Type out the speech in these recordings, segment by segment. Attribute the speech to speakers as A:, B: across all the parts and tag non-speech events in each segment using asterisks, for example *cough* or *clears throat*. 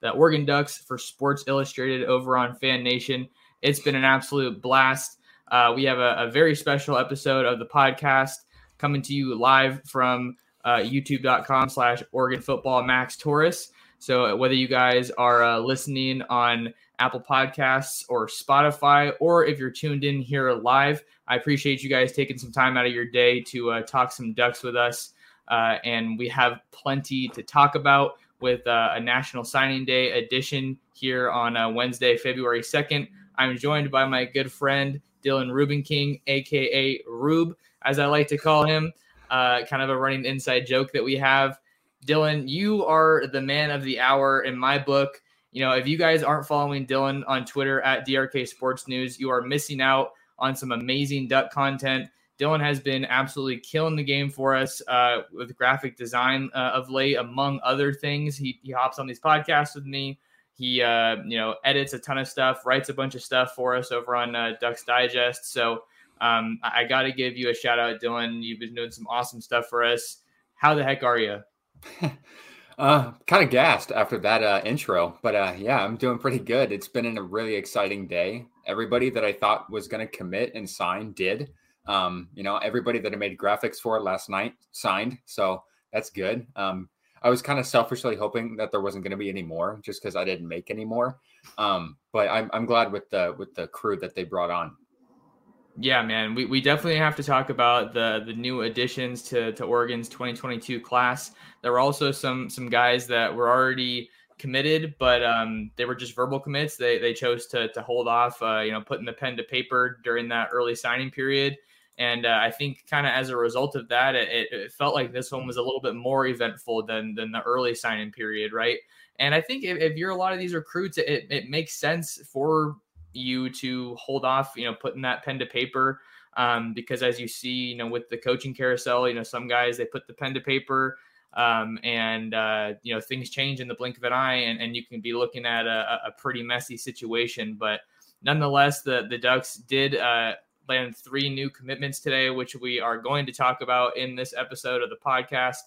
A: the Oregon Ducks for Sports Illustrated over on Fan Nation. It's been an absolute blast. Uh, we have a, a, very special episode of the podcast coming to you live from uh, youtube.com slash Oregon Football Max Torres. So whether you guys are uh, listening on Apple Podcasts or Spotify, or if you're tuned in here live, I appreciate you guys taking some time out of your day to uh, talk some Ducks with us. Uh, and we have plenty to talk about with uh, a National Signing Day edition here on uh, Wednesday, February 2nd. I'm joined by my good friend, Dylan Rubin King, aka Rube, as I like to call him. Uh, kind of a running inside joke that we have. Dylan, you are the man of the hour in my book. You know, if you guys aren't following Dylan on Twitter at DRK Sports News, you are missing out on some amazing duck content. Dylan has been absolutely killing the game for us uh, with graphic design uh, of late, among other things. He, he hops on these podcasts with me. He uh, you know edits a ton of stuff, writes a bunch of stuff for us over on uh, Ducks Digest. So um, I, I got to give you a shout out, Dylan. You've been doing some awesome stuff for us. How the heck are you? *laughs*
B: uh, kind of gassed after that uh, intro, but uh, yeah, I'm doing pretty good. It's been a really exciting day. Everybody that I thought was going to commit and sign did. Um, you know, everybody that I made graphics for last night signed, so that's good. Um, I was kind of selfishly hoping that there wasn't going to be any more, just because I didn't make any more. Um, but I'm I'm glad with the with the crew that they brought on.
A: Yeah, man, we, we definitely have to talk about the the new additions to to Oregon's 2022 class. There were also some some guys that were already committed, but um, they were just verbal commits. They they chose to to hold off, uh, you know, putting the pen to paper during that early signing period. And uh, I think kind of as a result of that, it, it, felt like this one was a little bit more eventful than than the early signing period, right? And I think if, if you're a lot of these recruits, it, it makes sense for you to hold off, you know, putting that pen to paper. Um, because as you see, you know, with the coaching carousel, you know, some guys they put the pen to paper um, and uh, you know things change in the blink of an eye, and, and you can be looking at a, a pretty messy situation. But nonetheless, the the Ducks did uh, land three new commitments today, which we are going to talk about in this episode of the podcast.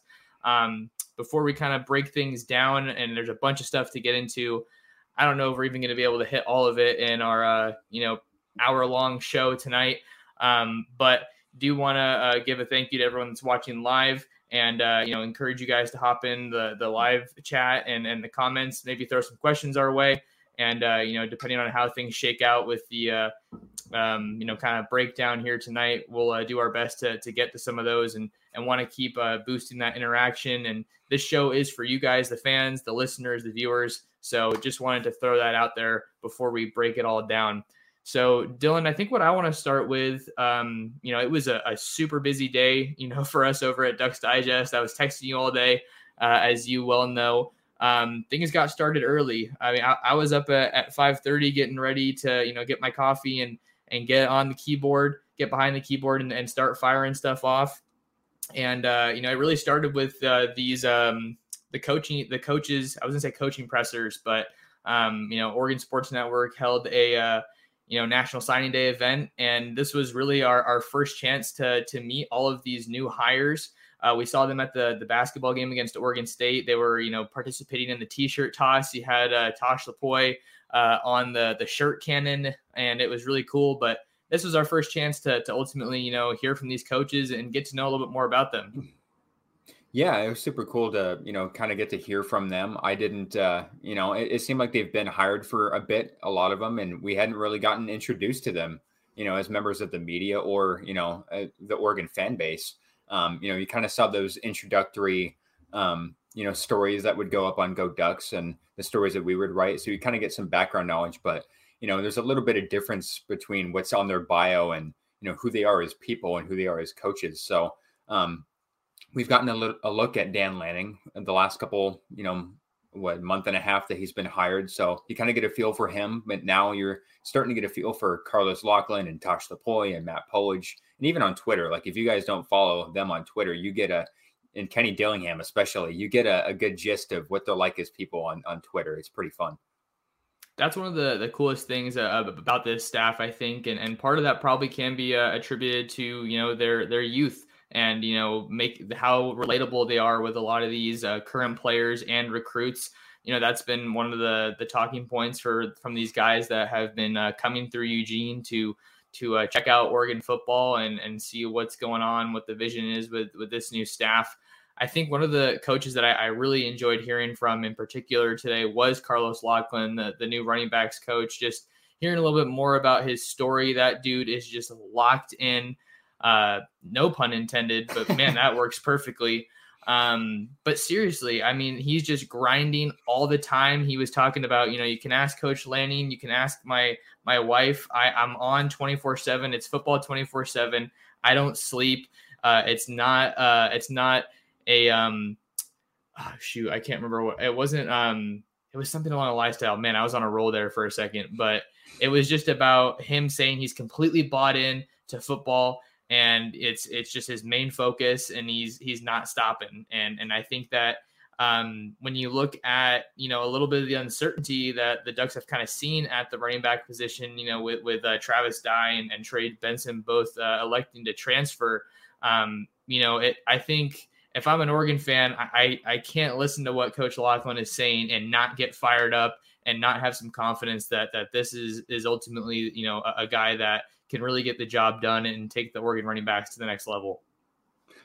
A: Um, before we kind of break things down, and there's a bunch of stuff to get into. I don't know if we're even going to be able to hit all of it in our uh, you know hour long show tonight. Um, but do want to uh, give a thank you to everyone that's watching live and uh, you know encourage you guys to hop in the the live chat and and the comments maybe throw some questions our way and uh, you know depending on how things shake out with the uh, um, you know kind of breakdown here tonight. We'll uh, do our best to, to get to some of those and and want to keep uh, boosting that interaction. And this show is for you guys the fans the listeners the viewers. So just wanted to throw that out there before we break it all down. So dylan i think what i want to start with um, you know it was a, a, super busy day you know *laughs* for us over at ducks digest. I was texting you all day uh, as you well know. Um, things got started early. I mean, I, I was up at, at 5:30 getting ready to, you know, get my coffee and and get on the keyboard, get behind the keyboard, and, and start firing stuff off. And uh, you know, it really started with uh, these um, the coaching, the coaches. I was gonna say coaching pressers, but um, you know, Oregon Sports Network held a uh, you know National Signing Day event, and this was really our, our first chance to to meet all of these new hires. Uh, we saw them at the the basketball game against Oregon State. They were you know participating in the T-shirt toss. You had uh, Tosh Lupoi uh, on the the shirt cannon, and it was really cool. But this was our first chance to to ultimately you know hear from these coaches and get to know a little bit more about them.
B: Yeah, it was super cool to, you know, kind of get to hear from them. I didn't, uh, you know, it, it, seemed like they've been hired for a bit, a lot of them, and we hadn't really gotten introduced to them, you know, as members of the media or, you know, uh, the Oregon fan base. Um, you know, you kind of saw those introductory, um, you know, stories that would go up on Go Ducks and the stories that we would write. So you kind of get some background knowledge, but, you know, there's a little bit of difference between what's on their bio and, you know, who they are as people and who they are as coaches. So, um, we've gotten a, a look at Dan Lanning the last couple, you know, what month and a half that he's been hired. So you kind of get a feel for him, but now you're starting to get a feel for Carlos Locklyn and Tosh Lupoi and Matt Powledge, and even on Twitter. Like if you guys don't follow them on Twitter, you get a and Kenny Dillingham especially, you get a, a good gist of what they're like as people on on Twitter. It's pretty fun.
A: That's one of the, the coolest things uh, about this staff, I think, and, and part of that probably can be uh, attributed to you know their their youth and you know make how relatable they are with a lot of these uh, current players and recruits you know that's been one of the the talking points for from these guys that have been uh, coming through Eugene to to uh, check out Oregon football and and see what's going on, what the vision is with with this new staff. I think one of the coaches that I, I really enjoyed hearing from in particular today was Carlos Locklyn, the, the new running backs coach. Just hearing a little bit more about his story. That dude is just locked in uh, no pun intended, but man, that works perfectly. Um, but seriously, I mean, he's just grinding all the time. He was talking about, you know, you can ask Coach Lanning, you can ask my my wife. I, I'm on 24 seven. It's football 24 seven. I don't sleep. Uh, it's not. Uh, it's not a um. Oh, shoot, I can't remember what it wasn't. Um, it was something along a lifestyle. Man, I was on a roll there for a second, but it was just about him saying he's completely bought in to football and it's it's just his main focus and he's he's not stopping. And and I think that um, when you look at you know a little bit of the uncertainty that the Ducks have kind of seen at the running back position, you know, with with uh, Travis Dye and, and Trey Benson both uh, electing to transfer, um, you know, it I think if I'm an Oregon fan, I I can't listen to what Coach Locklyn is saying and not get fired up and not have some confidence that that this is is ultimately you know a, a guy that can really get the job done and take the Oregon running backs to the next level.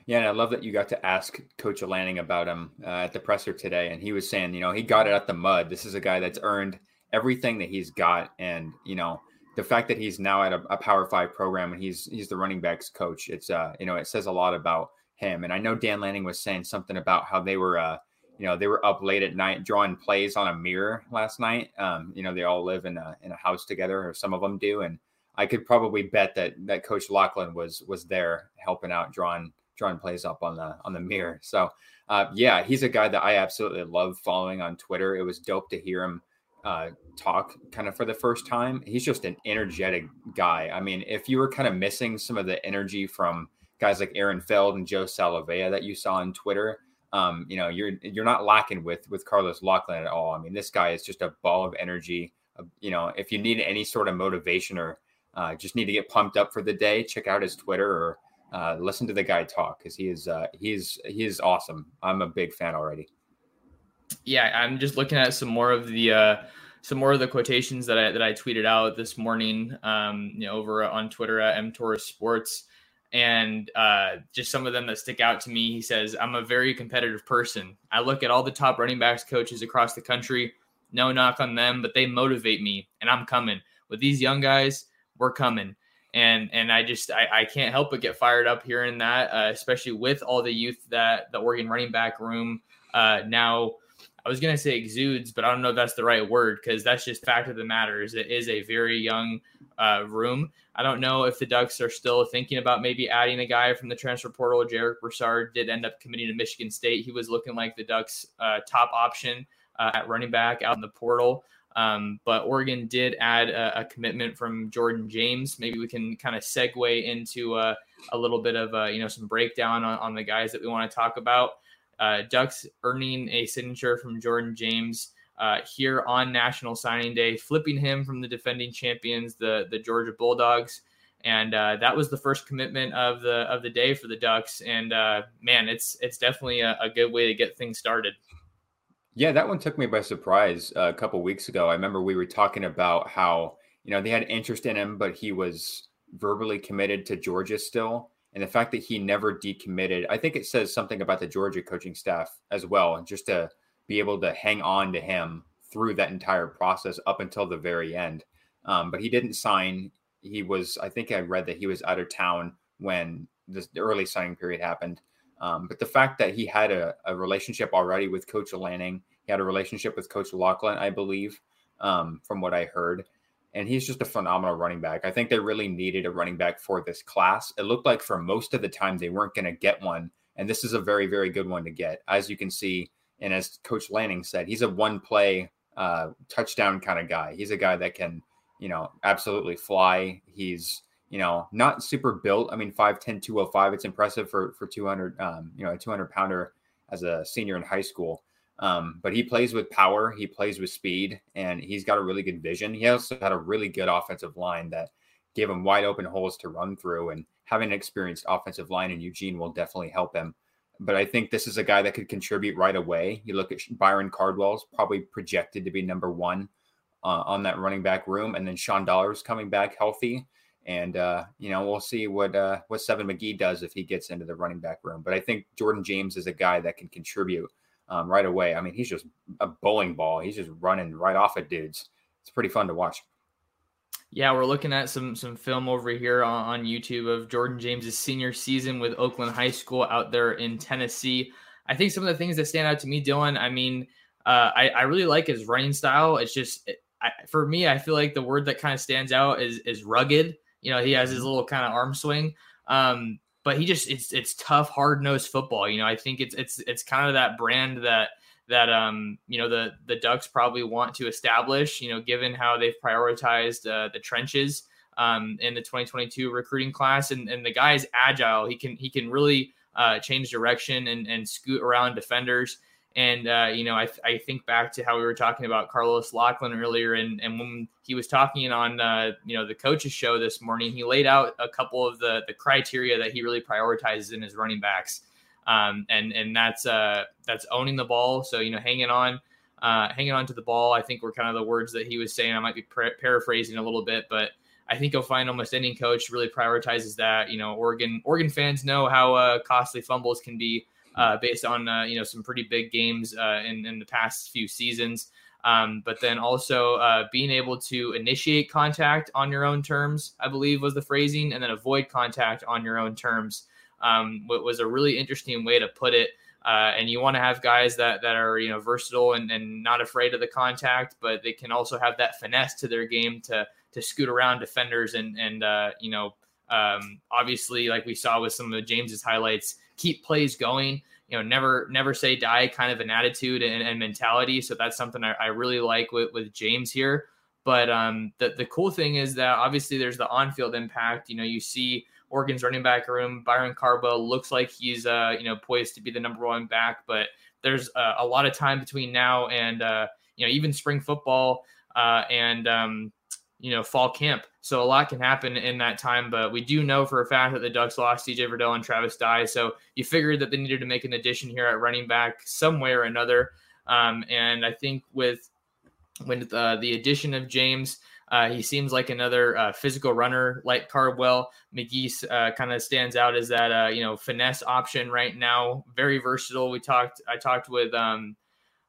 B: Yeah, and I love that you got to ask Coach Lanning about him uh, at the presser today, and he was saying, you know, he got it at the mud. This is a guy that's earned everything that he's got, and you know, the fact that he's now at a, a Power Five program and he's he's the running backs coach, it's uh, you know, it says a lot about him. And I know Dan Lanning was saying something about how they were, uh, you know, they were up late at night drawing plays on a mirror last night. Um, you know, they all live in a in a house together, or some of them do, and I could probably bet that that Coach Locklyn was was there helping out, drawing drawing plays up on the on the mirror. So uh, yeah, he's a guy that I absolutely love following on Twitter. It was dope to hear him uh, talk kind of for the first time. He's just an energetic guy. I mean, if you were kind of missing some of the energy from guys like Aaron Feld and Joe Salavea that you saw on Twitter, um, you know, you're you're not lacking with with Carlos Locklyn at all. I mean, this guy is just a ball of energy. Uh, you know, if you need any sort of motivation or uh, just need to get pumped up for the day. Check out his Twitter or uh, listen to the guy talk because he is uh, he's he is awesome. I'm a big fan already.
A: Yeah, I'm just looking at some more of the uh, some more of the quotations that I that I tweeted out this morning. Um, you know, over on Twitter at mtorres sports. And uh, just some of them that stick out to me. He says, I'm a very competitive person. I look at all the top running backs coaches across the country. No knock on them, but they motivate me, and I'm coming. With these young guys, we're coming. And and I just I, I can't help but get fired up hearing that, uh, especially with all the youth that the Oregon running back room uh, now. I was gonna say exudes, but I don't know if that's the right word because that's just fact of the matter is it is a very young uh, room. I don't know if the Ducks are still thinking about maybe adding a guy from the transfer portal. Jarek Broussard did end up committing to Michigan State. He was looking like the Ducks' uh, top option uh, at running back out in the portal. Um, but Oregon did add a, a, commitment from Jordan James. Maybe we can kind of segue into a, a little bit of a, you know some breakdown on, on the guys that we want to talk about. Uh, Ducks earning a signature from Jordan James. uh, here on National Signing Day, flipping him from the defending champions, the the Georgia Bulldogs, and uh, that was the first commitment of the of the day for the Ducks. And uh, man, it's it's definitely a, a, good way to get things started.
B: Yeah, that one took me by surprise uh, a couple weeks ago. I remember we were talking about how you know they had interest in him, but he was verbally committed to Georgia still. And the fact that he never decommitted, I think it says something about the Georgia coaching staff as well, just to be able to hang on to him through that entire process up until the very end. Um, but he didn't sign. He was, I think I read that he was out of town when this, the early signing period happened. Um, but the fact that he had a, a, relationship already with Coach Lanning, he had a relationship with Coach Locklyn, I believe, um, from what I heard and he's just a phenomenal running back. I think they really needed a running back for this class. It looked like for most of the time they weren't going to get one, and this is a very, very good one to get. As you can see, and as Coach Lanning said, he's a one play uh, touchdown kind of guy. He's a guy that can, you know, absolutely fly. He's, you know, not super built. I mean, 5'10, 205. It's impressive for, for 200, um, you know, a 200 pounder as a senior in high school. Um, but he plays with power, he plays with speed, and he's got a really good vision. He also had a really good offensive line that gave him wide open holes to run through. And having an experienced offensive line in Eugene will definitely help him. But I think this is a guy that could contribute right away. You look at Byron Cardwell's probably projected to be number one uh, on that running back room, and then Sean Dollar's coming back healthy. And uh, you know we'll see what uh, what Seven McGee does if he gets into the running back room. But I think Jordan James is a guy that can contribute um, right away. I mean, he's just a bowling ball. He's just running right off at dudes. It's pretty fun to watch.
A: Yeah, we're looking at some some film over here on, on YouTube of Jordan James's senior season with Oakland High School out there in Tennessee. I think some of the things that stand out to me, Dylan. I mean, uh, I, I really like his running style. It's just I, for me, I feel like the word that kind of stands out is is rugged. You know, he has his little kind of arm swing. Um, but he just it's it's tough, hard nosed football. You know, I think it's it's it's kind of that brand that that um you know the the Ducks probably want to establish. You know, given how they've prioritized uh, the trenches um, in the 2022 recruiting class, and and the guy is agile. He can he can really uh, change direction and and scoot around defenders. And uh, you know, I, I think back to how we were talking about Carlos Locklyn earlier, and and when he was talking on uh, you know the coaches show this morning, he laid out a couple of the the criteria that he really prioritizes in his running backs, um, and and that's uh, that's owning the ball. So you know, hanging on, uh, hanging on to the ball. I think were kind of the words that he was saying. I might be par- paraphrasing a little bit, but I think you'll find almost any coach really prioritizes that. You know, Oregon Oregon fans know how uh, costly fumbles can be uh, based on uh, you know some pretty big games uh, in in the past few seasons. Um, but then also uh, being able to initiate contact on your own terms, I believe was the phrasing, and then avoid contact on your own terms um, was a really interesting way to put it. Uh, and you want to have guys that that are you know versatile and, and not afraid of the contact, but they can also have that finesse to their game to to scoot around defenders and and uh, you know um, obviously like we saw with some of James's highlights, keep plays going. You know, never never say die kind of an attitude and, and mentality. So that's something I, I, really like with, with James here. But um, the the cool thing is that obviously there's the on field impact. You know, you see Oregon's running back room. Byron Cardwell looks like he's uh, you know poised to be the number one back, but there's uh, a lot of time between now and uh, you know even spring football uh, and um, you know, fall camp. So a lot can happen in that time, but we do know for a fact that the Ducks lost CJ Verdell and Travis Dye. So you figured that they needed to make an addition here at running back some way or another. Um, and I think with when uh, the addition of James, uh, he seems like another uh, physical runner like Cardwell. McGee uh, kind of stands out as that uh, you know finesse option right now. Very versatile. We talked. I talked with um,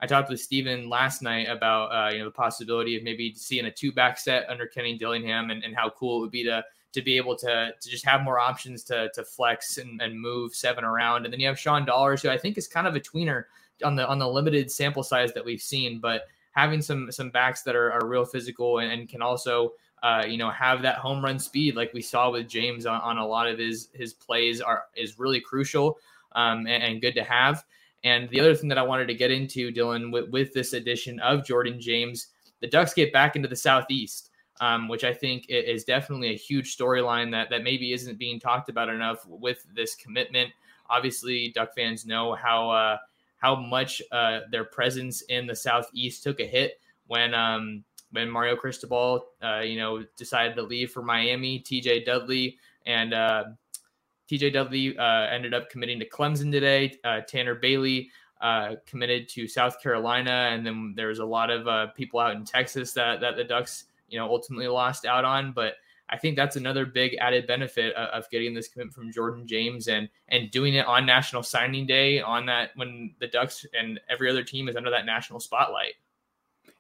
A: I talked with Steven last night about uh, you know the possibility of maybe seeing a two back set under Kenny Dillingham and, and how cool it would be to to be able to to just have more options to to flex and, and move seven around. And then you have Sean Dollars, who I think is kind of a tweener on the on the limited sample size that we've seen, but having some some backs that are, are real physical and, and can also uh, you know have that home run speed like we saw with James on, on a lot of his his plays are is really crucial um, and, and good to have. And the other thing that I wanted to get into, Dylan, with, with this addition of Jordan James, the Ducks get back into the Southeast, um, which I think is definitely a huge storyline that, that maybe isn't being talked about enough with this commitment. Obviously, Duck fans know how uh, how much uh, their presence in the Southeast took a hit when um, when Mario Cristobal, uh, you know, decided to leave for Miami. TJ Dudley and TJ Dudley uh, ended up committing to Clemson today. Uh, Tanner Bailey uh, committed to South Carolina, and then there's a lot of uh, people out in Texas that that the Ducks, you know, ultimately lost out on. But I think that's another big added benefit of, of getting this commitment from Jordan James and and doing it on National Signing Day on that when the Ducks and every other team is under that national spotlight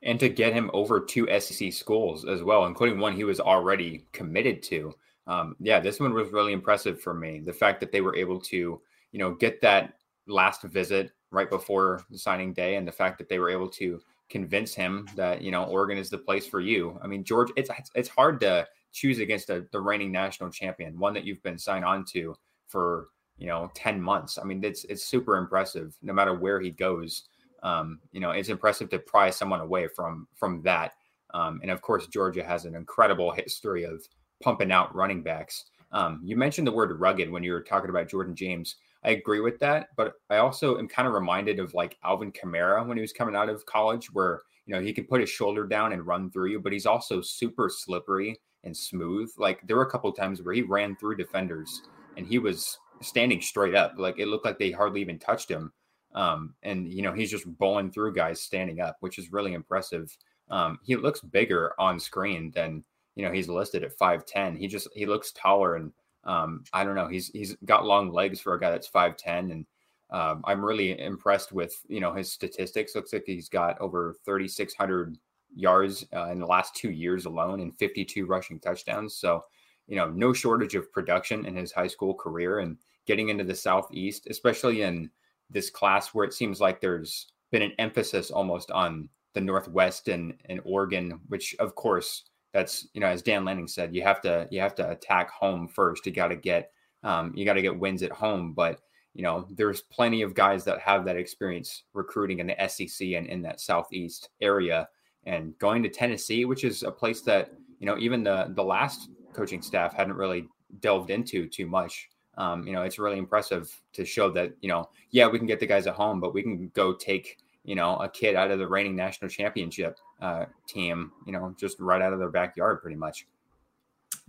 B: and to get him over two SEC schools as well, including one he was already committed to. Um, yeah, this one was really impressive for me. The fact that they were able to, you know, get that last visit right before the signing day, and the fact that they were able to convince him that you know Oregon is the place for you. I mean, George, it's it's hard to choose against a, the reigning national champion, one that you've been signed on to for you know 10 months. I mean, it's it's super impressive no matter where he goes um, you know, it's impressive to pry someone away from from that. Um, and of course, Georgia has an incredible history of pumping out running backs. Um, you mentioned the word rugged when you were talking about Jordan James. I agree with that, but I also am kind of reminded of like Alvin Kamara when he was coming out of college, where you know he can put his shoulder down and run through you, but he's also super slippery and smooth. Like there were a couple times where he ran through defenders and he was standing straight up, like it looked like they hardly even touched him. Um, and you know, he's just bowling through guys standing up, which is really impressive. Um, he looks bigger on screen than you know he's listed at 5'10. He just he looks taller and um, I don't know, he's he's got long legs for a guy that's 5'10 and um, I'm really impressed with you know his statistics. Looks like he's got over 3,600 yards uh, in the last two years alone and 52 rushing touchdowns. So you know no shortage of production in his high school career and getting into the southeast, especially in this class where it seems like there's been an emphasis almost on the Northwest and, and Oregon, which of course that's you know as Dan Lanning said, you have to you have to attack home first. You got to get um, you got to get wins at home, but you know there's plenty of guys that have that experience recruiting in the SEC and in that Southeast area, and going to Tennessee, which is a place that you know even the the last coaching staff hadn't really delved into too much. Um, you know, it's really impressive to show that, you know, yeah, we can get the guys at home, but we can go take, you know, a kid out of the reigning national championship uh, team, you know, just right out of their backyard pretty much.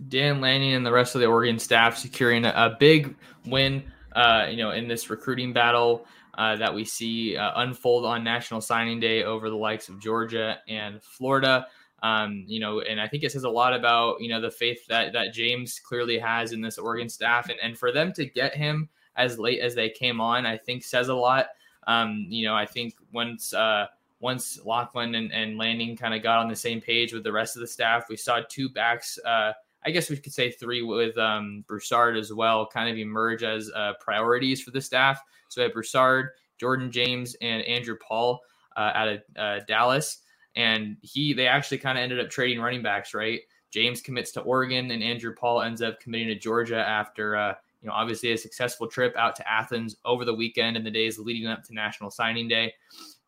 A: Dan Lanning and the rest of the Oregon staff securing a, big win, uh, you know, in this recruiting battle uh, that we see uh, unfold on National Signing Day over the likes of Georgia and Florida. Um, you know, and I think it says a lot about you know the faith that that James clearly has in this Oregon staff, and and for them to get him as late as they came on, I think says a lot. Um, you know, I think once uh, once Locklyn and, and Lanning kind of got on the same page with the rest of the staff, we saw two backs. Uh, I guess we could say three with um, Broussard as well, kind of emerge as uh, priorities for the staff. So we had Broussard, Jordan James, and Andrew Paul uh, out of uh, Dallas and he they actually kind of ended up trading running backs, right? James commits to Oregon, and Andrew Paul ends up committing to Georgia after uh, you know obviously a successful trip out to Athens over the weekend and the days leading up to National Signing Day.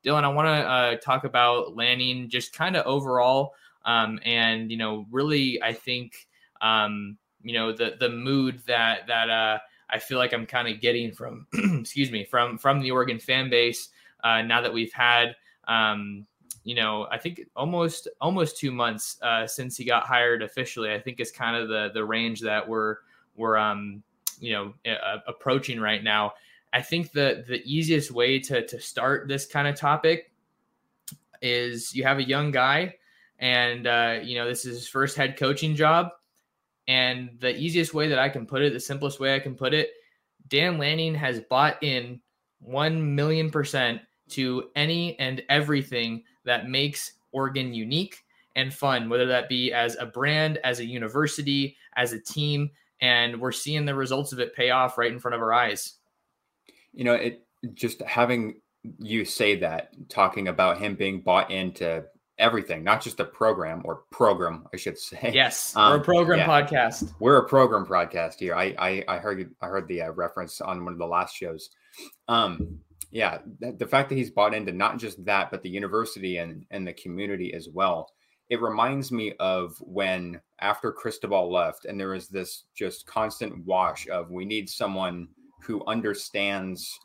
A: Dylan, I want to uh, talk about Lanning just kind of overall, um, and you know really I think um, you know the the mood that that uh, I feel like I'm kind of getting from *clears throat* excuse me from from the Oregon fan base uh, now that we've had um, you know, I think almost almost two months uh, since he got hired officially. I think is kind of the the range that we're we're um you know uh, approaching right now. I think the the easiest way to to start this kind of topic is you have a young guy, and uh, you know this is his first head coaching job, and the easiest way that I can put it, the simplest way I can put it, Dan Lanning has bought in one million percent to any and everything that makes Oregon unique and fun, whether that be as a brand, as a university, as a team. And we're seeing the results of it pay off right in front of our eyes.
B: You know, it just having you say that, talking about him being bought into everything, not just a program or program, I should say.
A: Yes, um, *laughs* we're a um, program yeah, podcast.
B: We're a program podcast here. I I, I heard I heard the uh, reference on one of the last shows. Um, yeah, the fact that he's bought into not just that, but the university and and the community as well. It reminds me of when after Cristobal left, and there was this just constant wash of we need someone who understands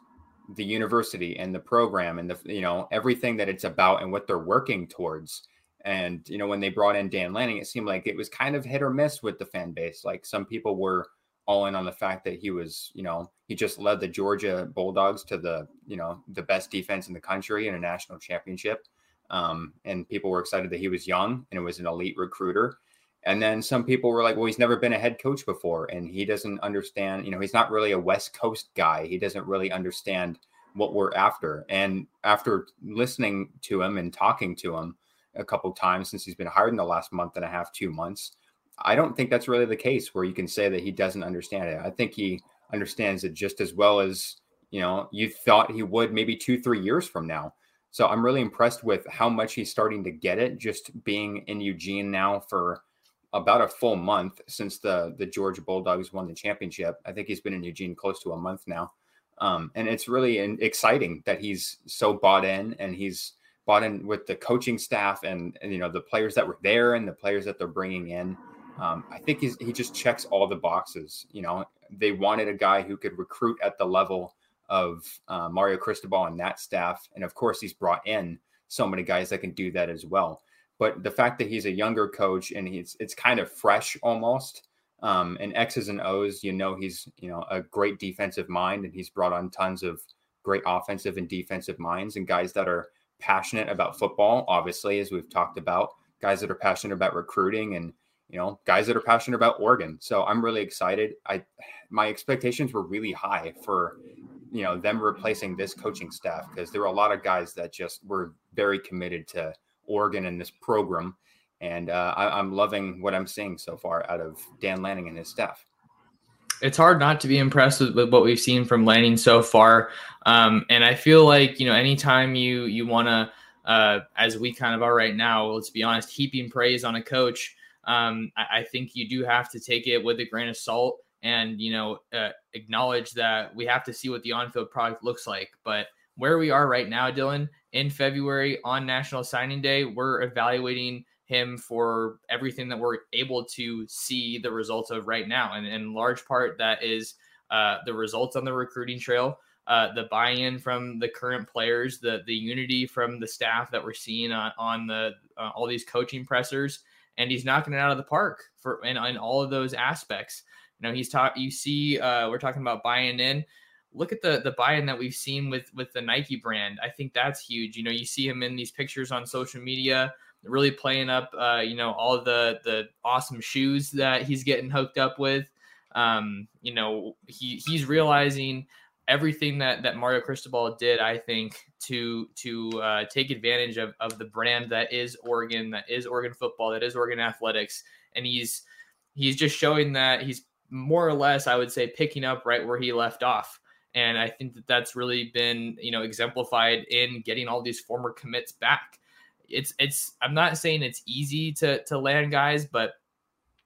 B: the university and the program and the you know everything that it's about and what they're working towards. And you know when they brought in Dan Lanning, it seemed like it was kind of hit or miss with the fan base. Like some people were all in on the fact that he was, you know, he just led the Georgia Bulldogs to the, you know, the best defense in the country in a national championship. Um, and people were excited that he was young and it was an elite recruiter. And then some people were like, well, he's never been a head coach before and he doesn't understand, you know, he's not really a West Coast guy. He doesn't really understand what we're after. And after listening to him and talking to him a couple times since he's been hired in the last month and a half, two months, I don't think that's really the case where you can say that he doesn't understand it. I think he understands it just as well as, you know, you thought he would maybe two, three years from now. So I'm really impressed with how much he's starting to get it just being in Eugene now for about a full month since the the Georgia Bulldogs won the championship. I think he's been in Eugene close to a month now. Um, and it's really exciting that he's so bought in and he's bought in with the coaching staff and, and you know the players that were there and the players that they're bringing in. Um, I think he just checks all the boxes. You know, they wanted a guy who could recruit at the level of uh, Mario Cristobal and that staff, and of course, he's brought in so many guys that can do that as well. But the fact that he's a younger coach and he's it's kind of fresh almost, um, and X's and O's, you know, he's you know a great defensive mind, and he's brought on tons of great offensive and defensive minds and guys that are passionate about football. Obviously, as we've talked about, guys that are passionate about recruiting and you know, guys that are passionate about Oregon. So I'm really excited. I my expectations were really high for you know them replacing this coaching staff because there were a lot of guys that just were very committed to Oregon and this program, and uh, I, I'm loving what I'm seeing so far out of Dan Lanning and his staff
A: it's hard not to be impressed with, with, what we've seen from Lanning so far. Um, and I feel like you know, anytime you you want to, uh, as we kind of are right now, let's be honest, heaping praise on a coach, um, I, I, think you do have to take it with a grain of salt and you know uh, acknowledge that we have to see what the on-field product looks like. But where we are right now, Dylan, in February on National Signing Day, we're evaluating him for everything that we're able to see the results of right now, and in large part that is uh, the results on the recruiting trail. Uh, the buy-in from the current players, the the unity from the staff that we're seeing on, on the uh, all these coaching pressers, and he's knocking it out of the park for in, in all of those aspects. You know, he's taught. You see, uh, we're talking about buying in. Look at the the buy-in that we've seen with with the Nike brand. I think that's huge. You know, you see him in these pictures on social media, really playing up. Uh, you know, all the the awesome shoes that he's getting hooked up with. Um, you know, he he's realizing everything that that Mario Cristobal did, I think, to to uh, take advantage of of the brand that is Oregon, that is Oregon football, that is Oregon athletics, and he's he's just showing that he's more or less, I would say, picking up right where he left off. And I think that that's really been, you know, exemplified in getting all these former commits back. It's, it's, I'm not saying it's easy to, to land guys, but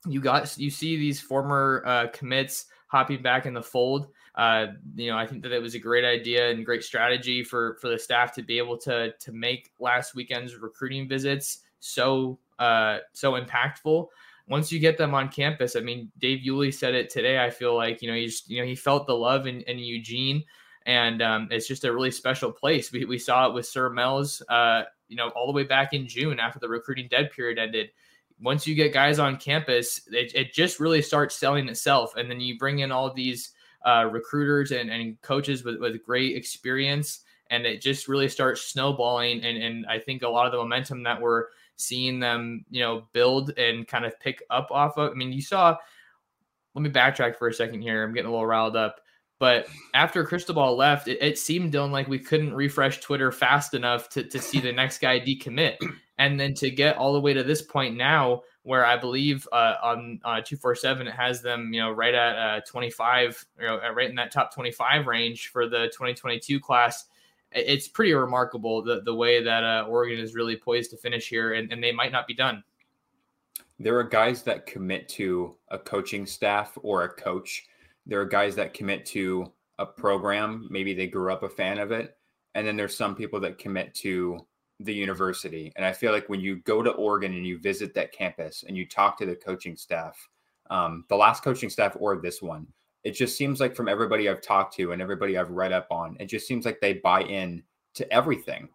A: you got, you see these former uh, commits hopping back in the fold uh, you know, I think that it was a great idea and great strategy for for the staff to be able to to make last weekend's recruiting visits so uh, so impactful. Once you get them on campus, I mean, Dave Iuli said it today. I feel like you know he's you know he felt the love in, in Eugene, and um, it's just a really special place. We, we saw it with Sir Mel's, uh, you know, all the way back in June after the recruiting dead period ended once you get guys on campus, it, it, just really starts selling itself. And then you bring in all these uh, recruiters and, and coaches with, with great experience. And it just really starts snowballing. And, and I think a lot of the momentum that we're seeing them, you know, build and kind of pick up off of. I mean, you saw, let me backtrack for a second here. I'm getting a little riled up. But after Cristobal left, it, it, seemed Dylan like we couldn't refresh Twitter fast enough to, to see the next guy decommit. And then to get all the way to this point now, where I believe uh, on uh, 247 it has them, you know, right at uh, 25, you know, right in that top 25 range for the 2022 class. It's pretty remarkable the, the way that uh, Oregon is really poised to finish here, and, and they might not be done.
B: There are guys that commit to a coaching staff or a coach. There are guys that commit to a program. Maybe they grew up a fan of it. And then there's some people that commit to the university. And I feel like when you go to Oregon and you visit that campus and you talk to the coaching staff, um, the last coaching staff or this one, it just seems like from everybody I've talked to and everybody I've read up on, it just seems like they buy in to everything.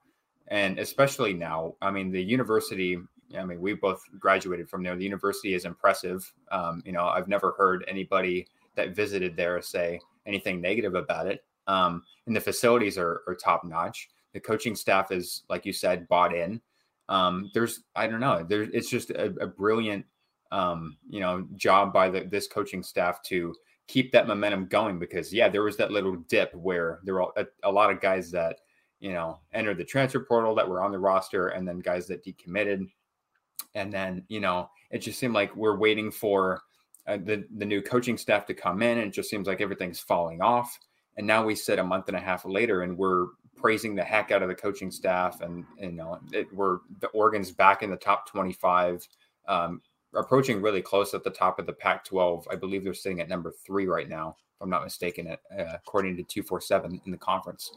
B: And especially now, I mean, the university, I mean, we both graduated from there. The university is impressive. Um, you know, I've never heard anybody that visited there say anything negative about it. Um, and the facilities are, are top notch. The coaching staff is, like you said, bought in. Um, there's, I don't know, there, it's just a, a brilliant, um, you know, job by the, this coaching staff to keep that momentum going because, yeah, there was that little dip where there were a, a lot of guys that, you know, entered the transfer portal that were on the roster and then guys that decommitted. And then, you know, it just seemed like we're waiting for uh, the, the new coaching staff to come in and it just seems like everything's falling off. And now we sit a month and a half later and we're praising the heck out of the coaching staff. And, you know, it, we're the Oregon's back in the top 25, um, approaching really close at the top of the Pac 12. I believe they're sitting at number three right now, if I'm not mistaken, uh, according to 247 in the conference.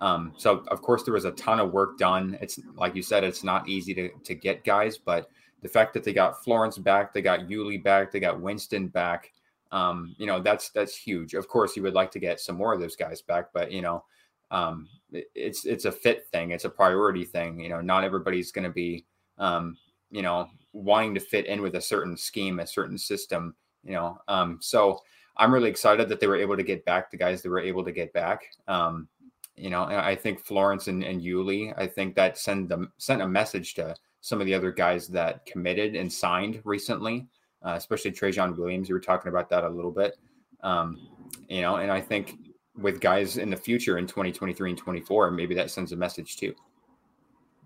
B: Um, so of course there was a ton of work done. It's like you said, it's not easy to, to get guys, but the fact that they got Florence back, they got Iuli back, they got Winston back, um, you know, that's that's huge. Of course, you would like to get some more of those guys back, but you know, um, it, it's it's a fit thing, it's a priority thing. You know, not everybody's going to be, um, you know, wanting to fit in with a certain scheme, a certain system. You know, um, so I'm really excited that they were able to get back the guys that were able to get back. Um, you know, and I think Florence and, and Iuli, I think that send them sent a message to some of the other guys that committed and signed recently, uh, especially Trejon Williams. You were talking about that a little bit. Um, you know, and I think with guys in the future in 2023 and 24, maybe that sends a message too.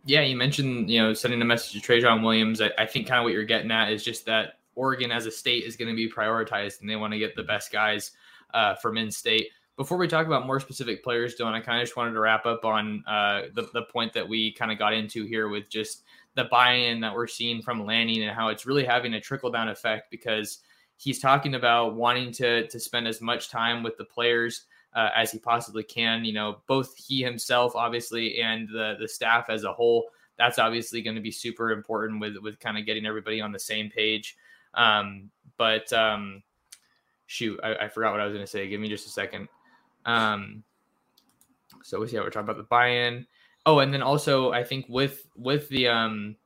A: Yeah, you mentioned, you know, sending a message to Trejon Williams. I, I think kind of what you're getting at is just that Oregon as a state is going to be prioritized and they want to get the best guys uh, from in state before we talk about more specific players, Dylan, I kind of just wanted to wrap up on uh, the, the point that we kind of got into here with just the buy-in that we're seeing from Lanning and how it's really having a trickle-down effect because he's talking about wanting to to spend as much time with the players uh, as he possibly can. You know, both he himself, obviously, and the the staff as a whole. That's obviously going to be super important with with kind of getting everybody on the same page. Um, but um, shoot, I, I forgot what I was going to say. Give me just a second. Um, so we see how we're talking about the buy-in. Oh, and then also I think with with the um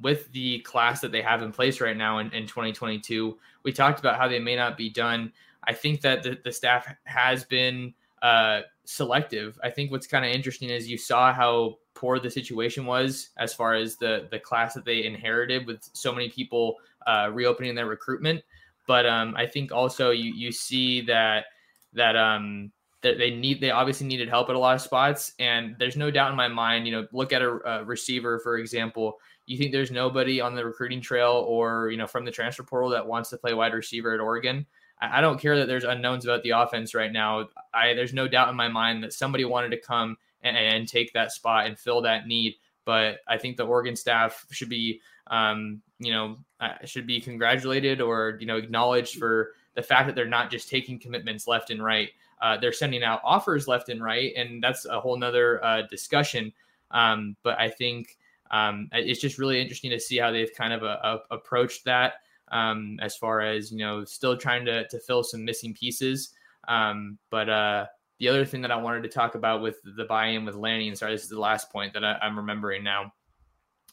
A: with the class that they have in place right now in, in 2022, we talked about how they may not be done. I think that the, the staff has been uh, selective. I think what's kind of interesting is you saw how poor the situation was as far as the the class that they inherited with so many people uh, reopening their recruitment. But um, I think also you you see that that um, that they need they obviously needed help at a lot of spots and there's no doubt in my mind you know look at a, a, receiver for example you think there's nobody on the recruiting trail or you know from the transfer portal that wants to play wide receiver at oregon i, don't care that there's unknowns about the offense right now. I there's no doubt in my mind that somebody wanted to come and, and take that spot and fill that need. But i think the oregon staff should be um, you know uh, should be congratulated or you know acknowledged for the fact that they're not just taking commitments left and right. Uh, they're sending out offers left and right, and that's a whole nother uh, discussion. Um, but I think um, it's just really interesting to see how they've kind of uh, approached that um, as far as you know, still trying to to fill some missing pieces. Um, but uh, the other thing that I wanted to talk about with the buy-in with Lanning, sorry, this is the last point that I, I'm remembering now,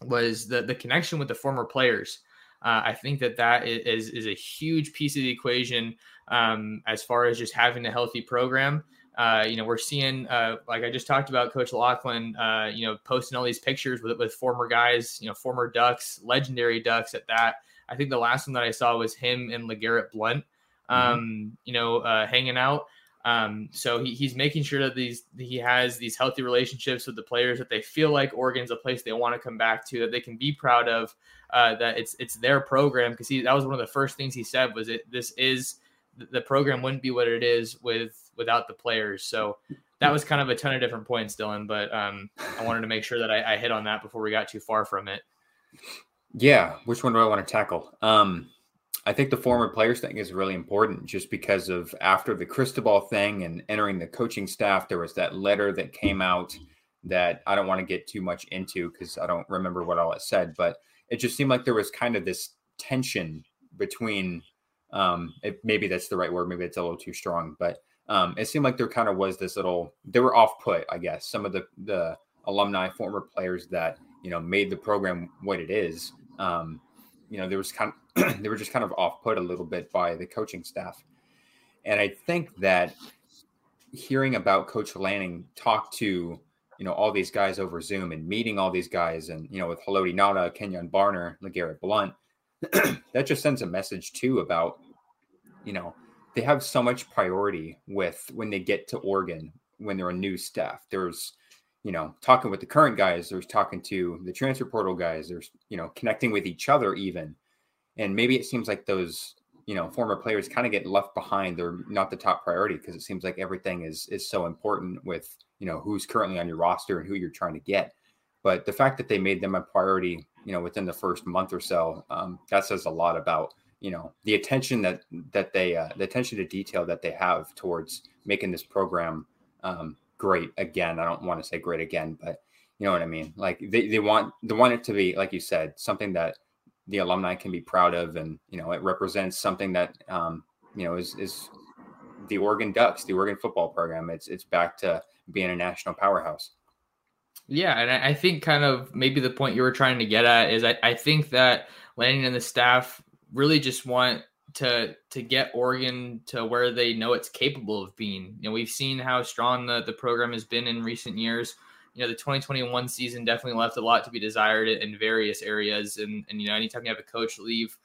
A: was the the connection with the former players. Uh, I think that that is is a huge piece of the equation um, as far as just having a healthy program. Uh, you know, we're seeing, uh, like I just talked about, Coach Locklyn, uh, you know, posting all these pictures with with former guys, you know, former Ducks, legendary Ducks at that. I think the last one that I saw was him and LeGarrette Blount, mm-hmm. um, mm-hmm. you know, uh, hanging out. Um, so he, he's making sure that these he has these healthy relationships with the players that they feel like Oregon's a place they want to come back to, that they can be proud of, uh, that it's it's their program because he that was one of the first things he said was it this is the program wouldn't be what it is with without the players. So that was kind of a ton of different points, Dylan. But um, I wanted to make sure that I, I, hit on that before we got too far from it.
B: Yeah, which one do I want to tackle? Um, I think the former players thing is really important, just because of after the Cristobal thing and entering the coaching staff, there was that letter that came out that I don't want to get too much into because I don't remember what all it said, but it just seemed like there was kind of this tension between Um, it, maybe that's the right word. Maybe it's a little too strong, but um, it seemed like there kind of was this little. They were off put, I guess. Some of the the alumni, former players that you know made the program what it is. Um, you know, there was kind of *clears throat* they were just kind of off put a little bit by the coaching staff, and I think that hearing about Coach Lanning talk to you know all these guys over Zoom and meeting all these guys, and you know with Haloti Ngata, Kenyon Barner, LeGarrette Blount, *clears throat* that just sends a message too about you know they have so much priority with when they get to Oregon when they're a new staff. There's you know talking with the current guys. There's talking to the transfer portal guys. There's you know connecting with each other even, and maybe it seems like those you know former players kind of get left behind they're not the top priority because it seems like everything is is so important with you know who's currently on your roster and who you're trying to get but the fact that they made them a priority you know within the first month or so um, that says a lot about you know the attention that that they uh, the attention to detail that they have towards making this program um, great again i don't want to say great again but you know what i mean like they, they want they want it to be like you said something that the alumni can be proud of, and you know it represents something that um, you know is is the Oregon Ducks, the Oregon football program. It's it's back to being a national powerhouse.
A: Yeah, and I think kind of maybe the point you were trying to get at is I, I think that Lanning and the staff really just want to to get Oregon to where they know it's capable of being. You know, we've seen how strong the, the program has been in recent years. You know the 2021 season definitely left a lot to be desired in various areas. And and you know anytime you have a coach leave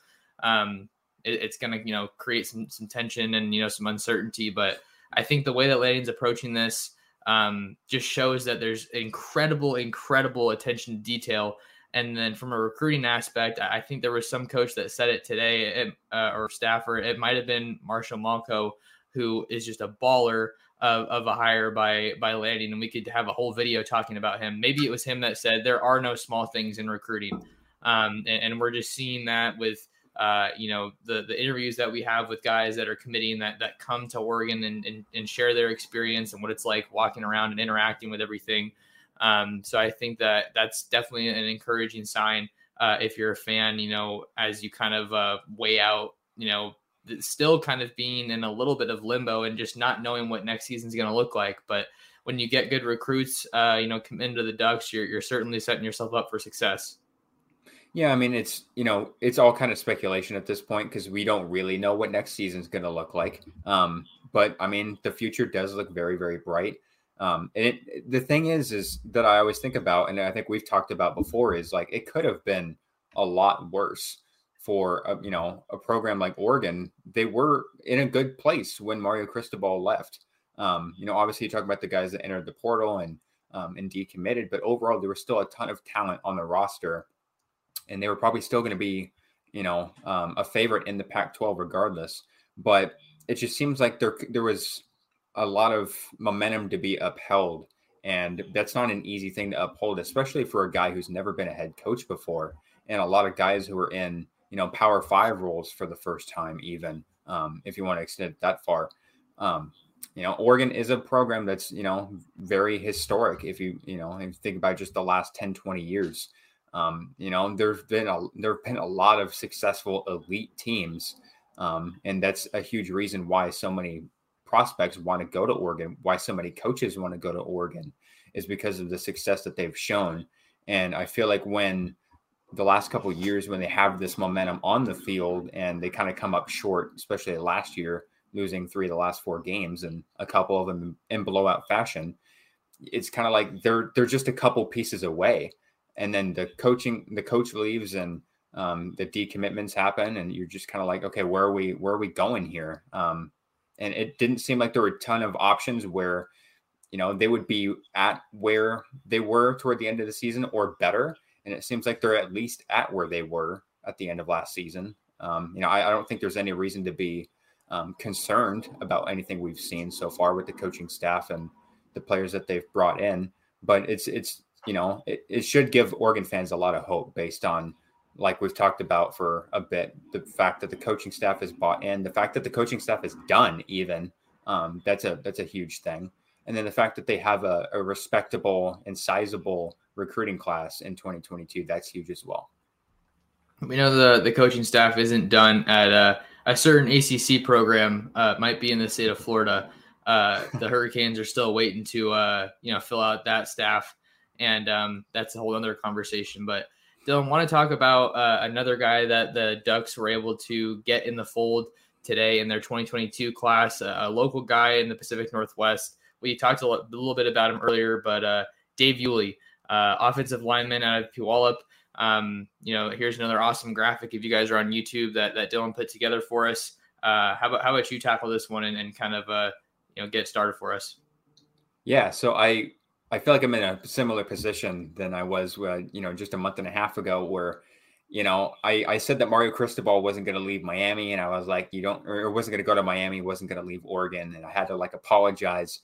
A: um it, it's to you know create some some tension and you know some uncertainty. But i think the way that Lanning's approaching this um just shows that there's incredible incredible attention to detail and then from a recruiting aspect i think there was some coach that said it today uh, or staffer it might have been Marshall Malchow who is just a baller of, of a hire by by Lanning, and we could have a whole video talking about him. Maybe it was him that said there are no small things in recruiting, um, and, and, we're just seeing that with uh, you know the the interviews that we have with guys that are committing that that come to Oregon and, and, and share their experience and what it's like walking around and interacting with everything. Um, so I think that that's definitely an encouraging sign uh, if you're a fan. You know, as you kind of uh, weigh out, you know, still kind of being in a little bit of limbo and just not knowing what next season is going to look like. But when you get good recruits, uh, you know, come into the Ducks, you're, you're certainly setting yourself up for success.
B: Yeah, I mean, it's you know, it's all kind of speculation at this point because we don't really know what next season's going to look like. Um, but I mean, the future does look very, very bright. Um, and it, the thing is, is that I always think about, and I think we've talked about before, is like it could have been a lot worse for a, you know a program like Oregon, they were in a good place when Mario Cristobal left. Um, you know, obviously you talk about the guys that entered the portal and um, and decommitted, but overall there was still a ton of talent on the roster, and they were probably still going to be you know um, a favorite in the Pac-12 regardless. But it just seems like there there was a lot of momentum to be upheld, and that's not an easy thing to uphold, especially for a guy who's never been a head coach before, and a lot of guys who are in you know power five roles for the first time even um, if you want to extend it that far. Um, you know oregon is a program that's you know very historic if you you know if think about just the last 10 20 years. Um, you know there's been a there have been a lot of successful elite teams um, and that's a huge reason why so many prospects want to go to oregon why so many coaches want to go to oregon is because of the success that they've shown and i feel like when the last couple years when they have this momentum on the field and they kind of come up short, especially last year, losing three of the last four games and a couple of them in blowout fashion. It's kind of like they're they're just a couple pieces away, and then the coaching the coach leaves and um, the decommitments happen, and you're just kind of like, okay, where are we where are we going here? Um, and it didn't seem like there were a ton of options where you know they would be at where they were toward the end of the season or better and it seems like they're at least at where they were at the end of last season. Um, you know, I, I, don't think there's any reason to be um, concerned about anything we've seen so far with the coaching staff and the players that they've brought in. But it's it's you know it, it should give Oregon fans a lot of hope based on like we've talked about for a bit the fact that the coaching staff is bought in, the fact that the coaching staff is done even um, that's a that's a huge thing, and then the fact that they have a, a respectable and sizable recruiting class in 2022. That's huge as well.
A: We know the the coaching staff isn't done at uh, a certain ACC program uh, might be in the state of Florida. Uh, the Hurricanes are still waiting to uh, you know fill out that staff, and um, that's a whole other conversation. But Dylan, want to talk about uh, another guy that the Ducks were able to get in the fold today in their 2022 class, a, a local guy in the Pacific Northwest. We talked a, a little bit about him earlier, but uh, Dave Iuli, uh, offensive lineman out of Puyallup. Um, you know, here's another awesome graphic if you guys are on YouTube that, that Dylan put together for us. Uh, how about how about you tackle this one and, and kind of uh, you know get started for us?
B: Yeah, so I I feel like I'm in a similar position than I was, uh, you know, just a month and a half ago, where you know, I, I said that Mario Cristobal wasn't going to leave Miami, and I was like, you don't, or wasn't going to go to Miami, wasn't going to leave Oregon, and I had to like apologize.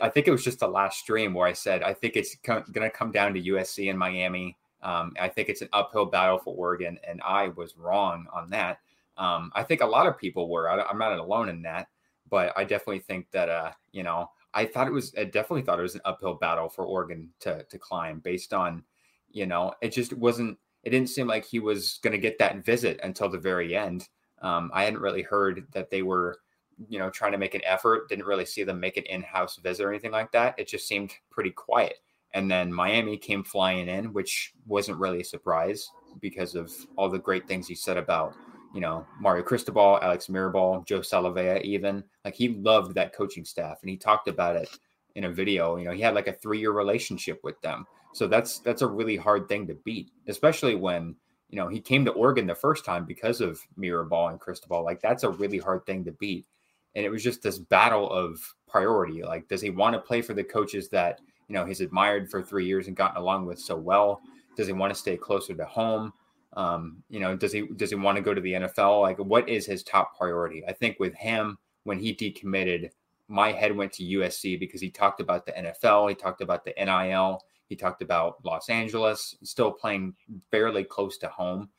B: I think it was just the last stream where I said I think it's co- going to come down to USC and Miami. Um, I think it's an uphill battle for Oregon, and I was wrong on that. Um, I think a lot of people were. I, am not alone in that, but I definitely think that uh, you know, I thought it was. I definitely thought it was an uphill battle for Oregon to to climb based on, you know, it just wasn't it didn't seem like he was going to get that visit until the very end. Um, I hadn't really heard that they were, you know, trying to make an effort. Didn't really see them make an in-house visit or anything like that. It just seemed pretty quiet. And then Miami came flying in, which wasn't really a surprise because of all the great things he said about, you know, Mario Cristobal, Alex Mirabal, Joe Salavea, even. Like he loved that coaching staff and he talked about it in a video. You know, he had like a three-year relationship with them. So that's that's a really hard thing to beat, especially when you know he came to Oregon the first time because of Mirabal and Cristobal. Like that's a really hard thing to beat. And it was just this battle of priority. Like, does he want to play for the coaches that you know he's admired for three years and gotten along with so well? Does he want to stay closer to home? Um, you know, does he does he want to go to the NFL? Like, what is his top priority? I think with him, when he decommitted, my head went to USC because he talked about the NFL, he talked about the NIL, he talked about Los Angeles, still playing fairly close to home.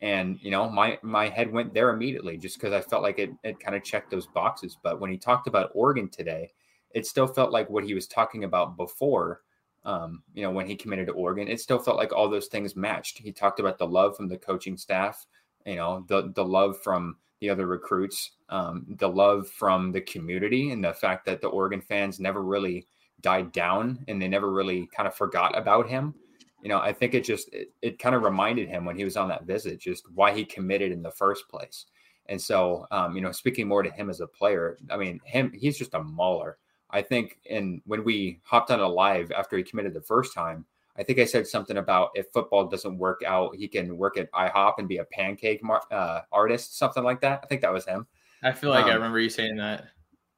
B: And you know, my my head went there immediately just because I felt like it it kind of checked those boxes. But when he talked about Oregon today, it still felt like what he was talking about before. Um, you know, when he committed to Oregon, it still felt like all those things matched. He talked about the love from the coaching staff, you know, the the love from the other recruits, um, the love from the community, and the fact that the Oregon fans never really died down and they never really kind of forgot about him. You know, I think it just it, it kind of reminded him when he was on that visit just why he committed in the first place. And so, um, you know, speaking more to him as a player, I mean, him he's just a mauler. I think, and when we hopped on a live after he committed the first time, I think I said something about if football doesn't work out, he can work at IHOP and be a pancake mar- uh, artist, something like that. I think that was him.
A: I feel like um, I remember you saying that.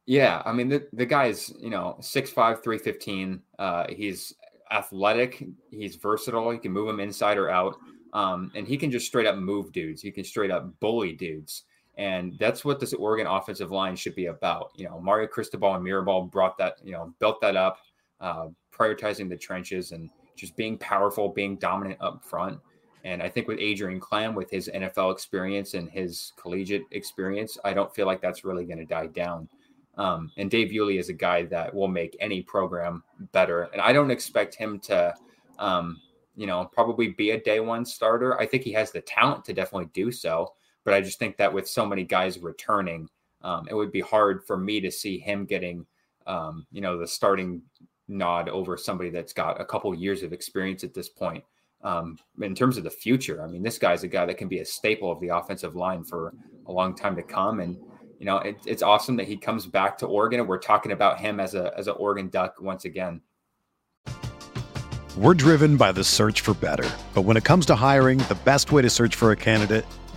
B: Yeah, I mean the the guy's you know 6'5", 315. Uh, he's athletic. He's versatile. He can move him inside or out, um, and he can just straight up move dudes. He can straight up bully dudes, and that's what this Oregon offensive line should be about. You know, Mario Cristobal and Mirabal brought that you know built that up, uh, prioritizing the trenches and just being powerful, being dominant up front. And I think with Adrian Klemm, with his NFL experience and his collegiate experience, I don't feel like that's really going to die down. Um, and Dave Iuli is a guy that will make any program better. And I don't expect him to, um, you know, probably be a day one starter. I think he has the talent to definitely do so. But I just think that with so many guys returning, um, it would be hard for me to see him getting, um, you know, the starting nod over somebody that's got a couple years of experience at this point. Um, in terms of the future, I mean, this guy's a guy that can be a staple of the offensive line for a long time to come. And you know, it, it's awesome that he comes back to Oregon and we're talking about him as a as an Oregon Duck once again.
C: We're driven by the search for better. But when it comes to hiring, the best way to search for a candidate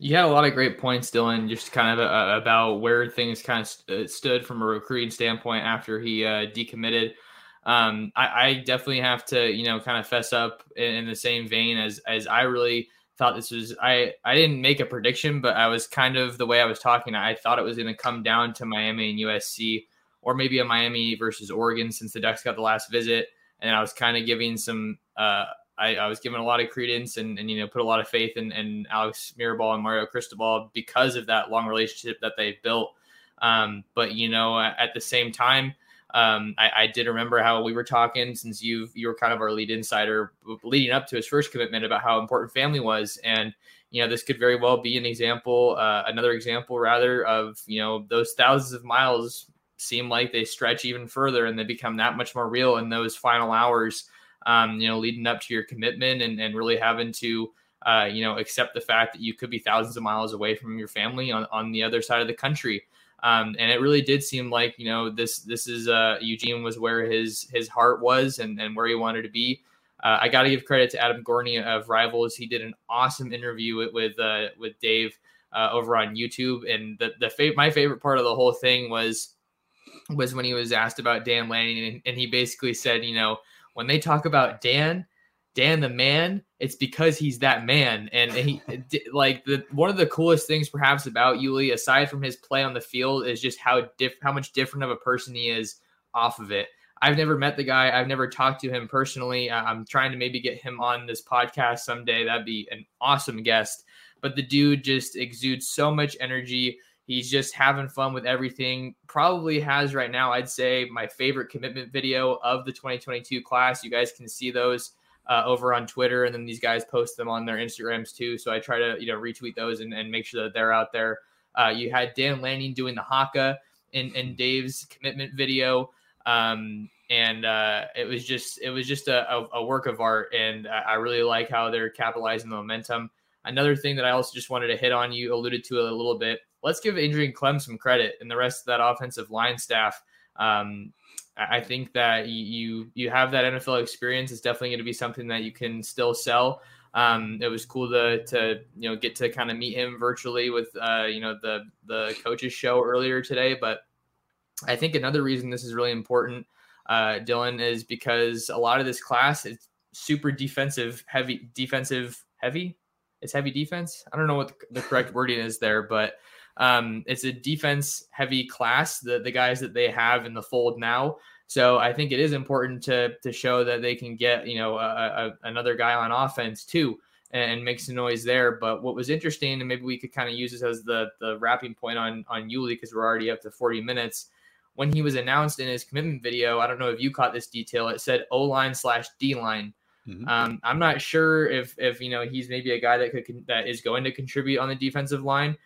A: You had a lot of great points, Dylan, just kind of uh, about where things kind of st- uh, stood from a recruiting standpoint after he uh, decommitted. Um, I, I, definitely have to, you know, kind of fess up in, in, the same vein as as I really thought this was. I I didn't make a prediction, but I was kind of the way I was talking. I thought it was going to come down to Miami and USC, or maybe a Miami versus Oregon, since the Ducks got the last visit, and I was kind of giving some uh, I, I, was given a lot of credence and, and you know put a lot of faith in, in Alex Mirabal and Mario Cristobal because of that long relationship that they built. Um, but you know, at the same time, um, I, I, did remember how we were talking since you you were kind of our lead insider leading up to his first commitment about how important family was, and you know this could very well be an example, uh, another example rather of you know those thousands of miles seem like they stretch even further and they become that much more real in those final hours um, you know, leading up to your commitment and, and really having to, uh, you know, accept the fact that you could be thousands of miles away from your family on, on the other side of the country. Um, and it really did seem like, you know, this, this is, uh, Eugene was where his, his heart was and, and where he wanted to be. Uh, I got to give credit to Adam Gorney of Rivals. He did an awesome interview with, with, uh, with Dave, uh, over on YouTube. And the, the, fa- my favorite part of the whole thing was, was when he was asked about Dan Lanning and, and he basically said, you know, when they talk about Dan, Dan the man, it's because he's that man. And he *laughs* like the one of the coolest things perhaps about Iuli, aside from his play on the field, is just how diff how much different of a person he is off of it. I've never met the guy. I've never talked to him personally. I'm trying to maybe get him on this podcast someday. That'd be an awesome guest. But the dude just exudes so much energy. He's just having fun with everything. Probably has right now, I'd say, my favorite commitment video of the 2022 class. You guys can see those uh, over on Twitter, and then these guys post them on their Instagrams too. So I try to you know retweet those and, and make sure that they're out there. Uh, you had Dan Lanning doing the haka in, in Dave's commitment video. Um, and uh, it was just it was just a, a, a work of art, and I, I really like how they're capitalizing the momentum. Another thing that I also just wanted to hit on, you alluded to it a little bit, let's give Adrian Klemm some credit and the rest of that offensive line staff. Um, I think that you you have that NFL experience. It's definitely going to be something that you can still sell. Um, it was cool to to you know get to kind of meet him virtually with uh, you know the the coaches show earlier today. But I think another reason this is really important, uh, Dylan, is because a lot of this class is super defensive heavy, defensive heavy. It's heavy defense. I don't know what the correct wording is there, but um, it's a defense heavy class, the, the guys that they have in the fold now. So I think it is important to to show that they can get you know a, a, another guy on offense too and, make some noise there. But what was interesting, and maybe we could kind of use this as the the wrapping point on on Iuli because we're already up to 40 minutes. When he was announced in his commitment video, I don't know if you caught this detail. It said O line slash D line. Mm-hmm. Um, I'm not sure if if you know he's maybe a guy that could that is going to contribute on the defensive line.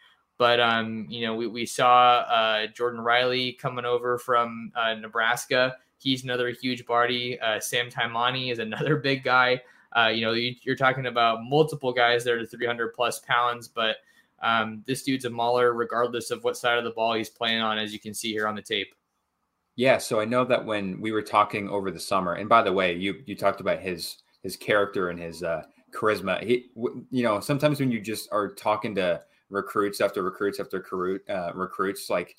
A: But um, you know, we, we saw uh, Jordan Riley coming over from uh, Nebraska. He's another huge body. Uh, Sam Taimani is another *laughs* big guy. Uh, you know, you, are talking about multiple guys that are 300 plus pounds, but um, this dude's a mauler regardless of what side of the ball he's playing on, as you can see here on the tape.
B: Yeah, so I know that when we were talking over the summer, and by the way, you you talked about his his character and his uh, charisma. He, you know, sometimes when you just are talking to recruits after recruits after recruit, uh, recruits, like,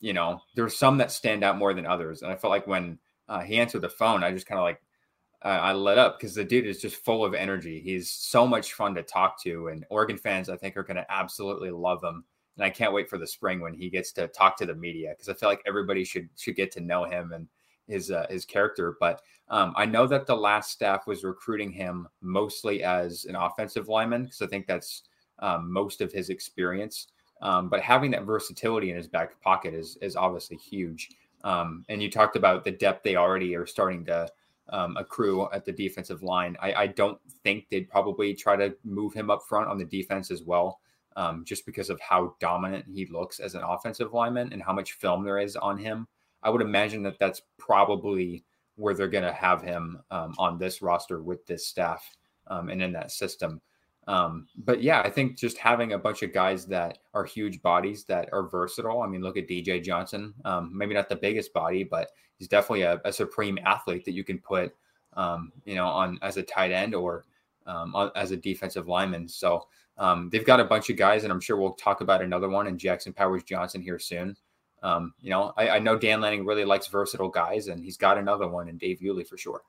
B: you know, there's some that stand out more than others. And I felt like when uh, he answered the phone, I just kind of like uh, I lit up because the dude is just full of energy. He's so much fun to talk to, and Oregon fans I think are going to absolutely love him. And I can't wait for the spring when he gets to talk to the media because I feel like everybody should should get to know him and his uh, his character. But um, I know that the last staff was recruiting him mostly as an offensive lineman because I think that's um, most of his experience. Um, but having that versatility in his back pocket is is obviously huge. Um, and you talked about the depth they already are starting to um, accrue at the defensive line. I, I, don't think they'd probably try to move him up front on the defense as well, um, just because of how dominant he looks as an offensive lineman and how much film there is on him. I would imagine that that's probably where they're going to have him um, on this roster with this staff um, and in that system. Um, but yeah, I think just having a bunch of guys that are huge bodies that are versatile. I mean, look at DJ Johnson. Um, maybe not the biggest body, but he's definitely a, a supreme athlete that you can put, um, you know, on as a tight end or um, on, as a defensive lineman. So um, they've got a bunch of guys, and I'm sure we'll talk about another one in Jackson Powers Johnson here soon. Um, you know, I, I know Dan Lanning really likes versatile guys, and he's got another one in Dave Iuli for sure.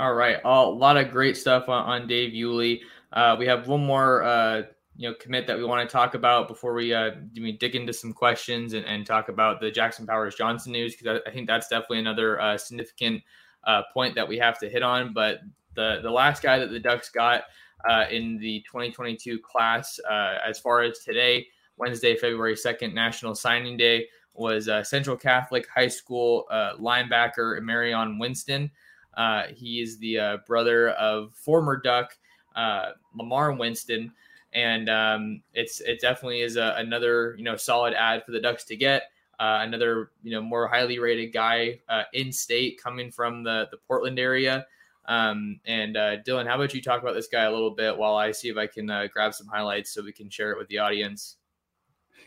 A: All right, a lot of great stuff on, on Dave Iuli. Uh, we have one more, uh, you know, commit that we want to talk about before we, uh, dig into some questions and, and talk about the Jackson Powers Johnson news because I, I, think that's definitely another uh, significant uh, point that we have to hit on. But the the last guy that the Ducks got uh, in the 2022 class, as far as today, Wednesday, February 2nd, National Signing Day, was Central Catholic High School linebacker Marion Winston. Uh, he is the uh, brother of former Duck uh, Lamar Winston, and um, it's it definitely is a, another you know solid ad for the Ducks to get. Uh, another you know more highly rated guy uh, in state coming from the the Portland area. Um, and uh, Dylan, how about you talk about this guy a little bit while I see if I can grab some highlights so we can share it with the audience.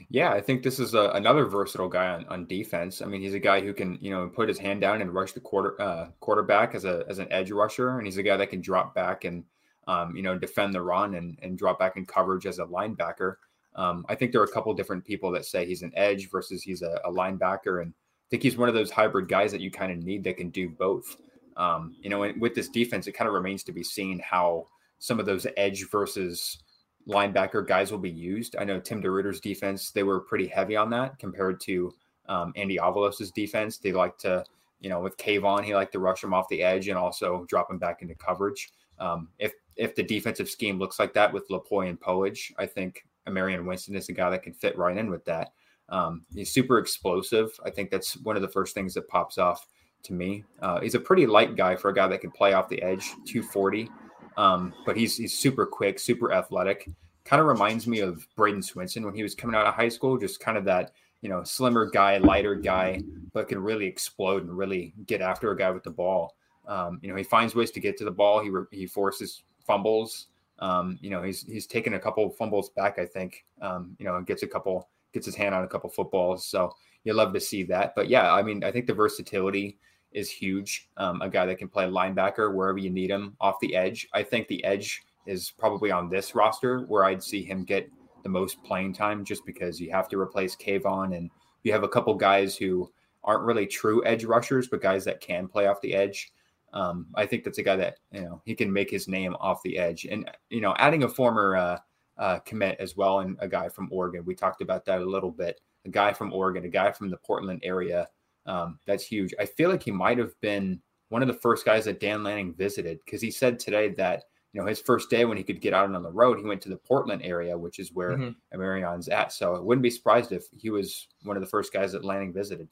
B: Yeah, I think this is a, another versatile guy on, on defense. I mean, he's a guy who can, you know, put his hand down and rush the quarter uh, quarterback as a as an edge rusher, and he's a guy that can drop back and, um, you know, defend the run and and drop back in coverage as a linebacker. Um, I think there are a couple different people that say he's an edge versus he's a, a linebacker, and I think he's one of those hybrid guys that you kind of need that can do both. Um, you know, with this defense, it kind of remains to be seen how some of those edge versus linebacker guys will be used. I know Tim DeRuyter's defense, they were pretty heavy on that compared to um, Andy Avalos' defense. They like to, you know, with Kayvon, he liked to rush him off the edge and also drop him back into coverage. Um, if if the defensive scheme looks like that with Lupoi and Powledge, I think Marion Winston is a guy that can fit right in with that. Um, he's super explosive. I think that's one of the first things that pops off to me. Uh, he's a pretty light guy for a guy that can play off the edge, 240. Um, but he's he's super quick, super athletic. Kind of reminds me of Bradyn Swinson when he was coming out of high school, just kind of that you know slimmer guy, lighter guy, but can really explode and really get after a guy with the ball. Um, you know, he finds ways to get to the ball. He re- he forces fumbles. Um, you know, he's he's taken a couple fumbles back, I think. Um, you know, and gets a couple gets his hand on a couple footballs. So you love to see that. But yeah, I mean, I think the versatility is huge. Um, a guy that can play linebacker wherever you need him off the edge. I think the edge is probably on this roster where I'd see him get the most playing time just because you have to replace Kayvon and you have a couple guys who aren't really true edge rushers, but guys that can play off the edge. Um, I think that's a guy that, you know, he can make his name off the edge. And, you know, adding a former uh, uh, commit as well and a guy from Oregon, we talked about that a little bit. A guy from Oregon, a guy from the Portland area um, that's huge. I feel like he might have been one of the first guys that Dan Lanning visited because he said today that you know his first day when he could get out on the road, he went to the Portland area, which is where mm-hmm. Marion's at. So I wouldn't be surprised if he was one of the first guys that Lanning visited.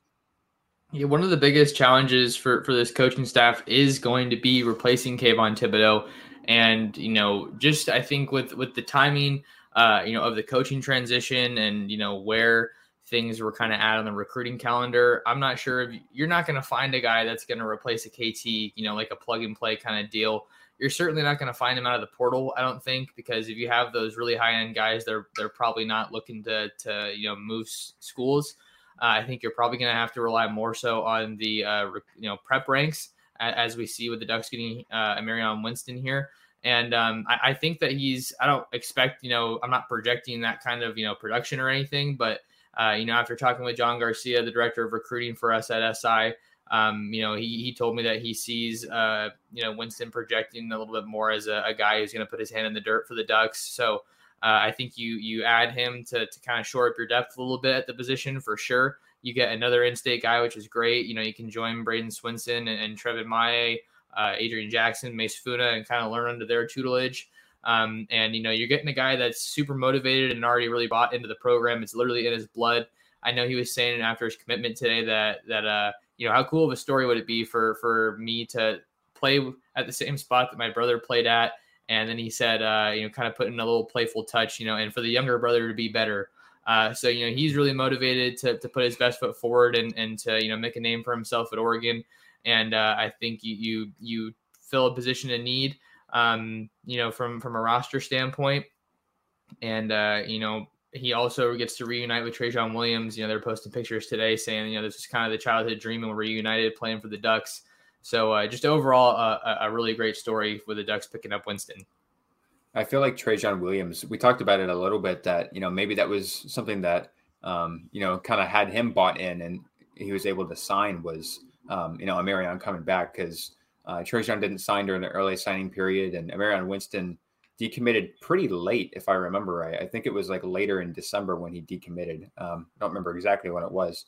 A: Yeah, one of the biggest challenges for for this coaching staff is going to be replacing Kayvon Thibodeaux, and you know, just I think with with the timing, uh, you know, of the coaching transition and you know where things were kind of at on the recruiting calendar. I'm not sure if you're not going to find a guy that's going to replace a KT, you know, like a plug and play kind of deal. You're certainly not going to find him out of the portal, I don't think, because if you have those really high end guys, they're they're probably not looking to to you know move schools. Uh, I think you're probably going to have to rely more so on the uh, you know prep ranks as we see with the Ducks getting uh, Marion Winston here. And um, I, I, think that he's. I don't expect you know. I'm not projecting that kind of you know production or anything, but uh, you know after talking with John Garcia, the director of recruiting for us at SI. Um, you know, he, he told me that he sees, uh, you know, Winston projecting a little bit more as a, a guy who's going to put his hand in the dirt for the Ducks. So uh, I think you you add him to, to kind of shore up your depth a little bit at the position for sure. You get another in-state guy, which is great. You know, you can join Bradyn Swinson and, and Treven Ma'ae, uh, Adrian Jackson, Mace Funa, and kind of learn under their tutelage. Um, and you know, you're getting a guy that's super motivated and already really bought into the program. It's literally in his blood. I know he was saying after his commitment today that that uh, you know, how cool of a story would it be for for me to play at the same spot that my brother played at and then he said, uh, you know, kind of putting a little playful touch, you know, and for the younger brother to be better. Uh, so, you know, he's really motivated to, to put his best foot forward and, and to, you know, make a name for himself at Oregon. And uh, I think you, you, you fill a position in need, um, you know, from, from a roster standpoint. And, uh, you know, he also gets to reunite with Trajan Williams. You know, they're posting pictures today saying, you know, this is kind of the childhood dream and reunited playing for the Ducks. So uh, just overall, uh, a really great story with the Ducks picking up Winston.
B: I feel like Trajan Williams. We talked about it a little bit that you know maybe that was something that um, you know kind of had him bought in and he was able to sign was um, you know Amarion coming back because uh, didn't sign during the early signing period and Amarion Winston decommitted pretty late if I remember right. I think it was like later in December when he decommitted. Um, I don't remember exactly when it was,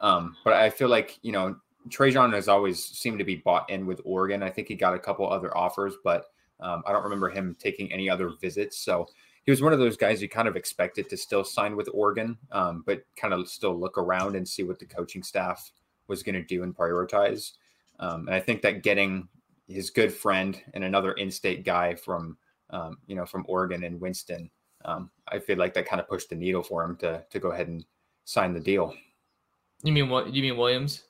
B: um, but I feel like you know Trajan has always seemed to be bought in with Oregon. I think he got a couple other offers, but um, I don't remember him taking any other visits. So he was one of those guys you kind of expected to still sign with Oregon, um, but kind of still look around and see what the coaching staff was going to do and prioritize. Um, and I think that getting his good friend and another in-state guy from um, you know from Oregon and Winston, um, I feel like that kind of pushed the needle for him to to go ahead and sign the deal.
A: You mean what? You mean Williams?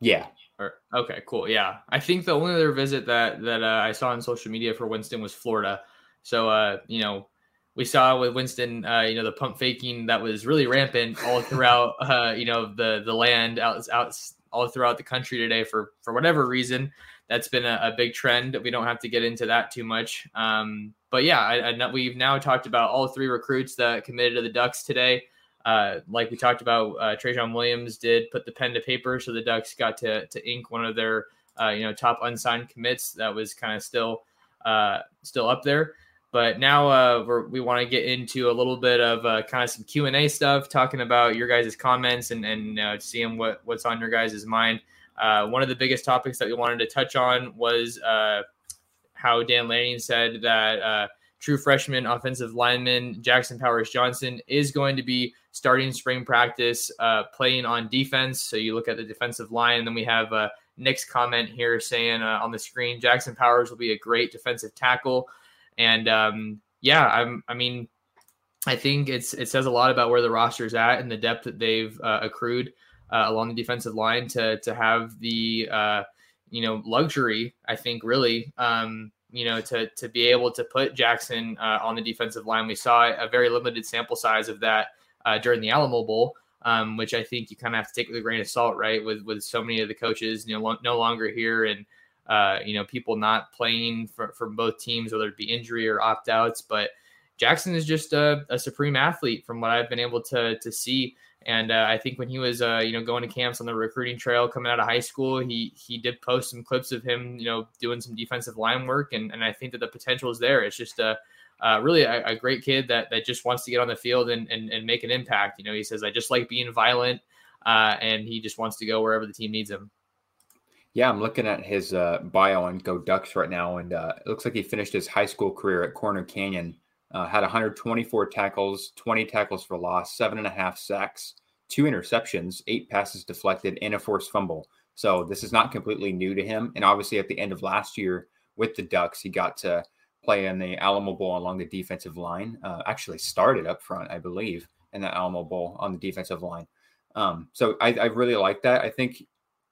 B: Yeah.
A: Or, okay, cool. Yeah, I think the only other visit that that uh, I saw on social media for Winston was Florida. So uh, you know, we saw with Winston, uh, you know, the pump faking that was really rampant all throughout, *laughs* uh, you know, the the land out out all throughout the country today for for whatever reason. That's been a, a big trend. We don't have to get into that too much. Um, but yeah, I, I, we've now talked about all three recruits that committed to the Ducks today. Uh, like we talked about, uh, Trajan Williams did put the pen to paper, so the Ducks got to to ink one of their uh, you know top unsigned commits that was kind of still uh, still up there. But now uh, we want to get into a little bit of uh, kind of some Q and A stuff, talking about your guys' comments and and uh, seeing what what's on your guys' mind. Uh, one of the biggest topics that we wanted to touch on was uh, how Dan Lanning said that uh, true freshman offensive lineman Jackson Powers Johnson is going to be starting spring practice, playing on defense. So you look at the defensive line, and then we have Nick's comment here saying on the screen, Jackson Powers will be a great defensive tackle. And um, yeah, I'm, I mean, I think it's it says a lot about where the roster's at and the depth that they've uh, accrued uh, along the defensive line to to have the uh, you know luxury. I think really. Um, you know, to to be able to put Jackson uh, on the defensive line. We saw a very limited sample size of that uh, during the Alamo Bowl, um, which I think you kind of have to take with a grain of salt, right? With with so many of the coaches, you know, lo- no longer here, and uh, you know, people not playing for, for both teams, whether it be injury or opt outs. But Jackson is just a, a, supreme athlete from what I've been able to to see. And uh, I think when he was, uh, you know, going to camps on the recruiting trail coming out of high school, he he did post some clips of him, you know, doing some defensive line work, and and I think that the potential is there. It's just a really a, a, great kid that that just wants to get on the field and, and, and make an impact. You know, he says, I just like being violent, uh, and he just wants to go wherever the team needs him.
B: Yeah, I'm looking at his uh, bio on Go Ducks right now, and uh, it looks like he finished his high school career at Corner Canyon. Uh, had 124 tackles, 20 tackles for loss, seven and a half sacks, two interceptions, eight passes deflected, and a forced fumble. So this is not completely new to him. And obviously, at the end of last year with the Ducks, he got to play in the Alamo Bowl along the defensive line. Uh, actually, started up front, I believe, in the Alamo Bowl on the defensive line. Um, so I, I, really like that. I think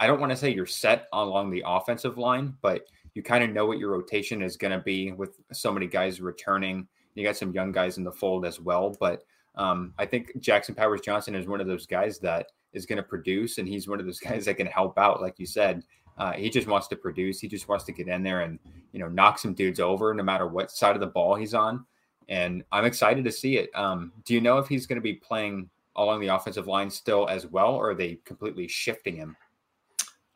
B: I don't want to say you're set along the offensive line, but you kind of know what your rotation is going to be with so many guys returning. You got some young guys in the fold as well, but um, I think Jackson Powers Johnson is one of those guys that is going to produce, and he's one of those *laughs* guys that can help out, like you said. Uh, he just wants to produce. He just wants to get in there and you know knock some dudes over, no matter what side of the ball he's on. And I'm excited to see it. Um, do you know if he's going to be playing along the offensive line still as well, or are they completely shifting him?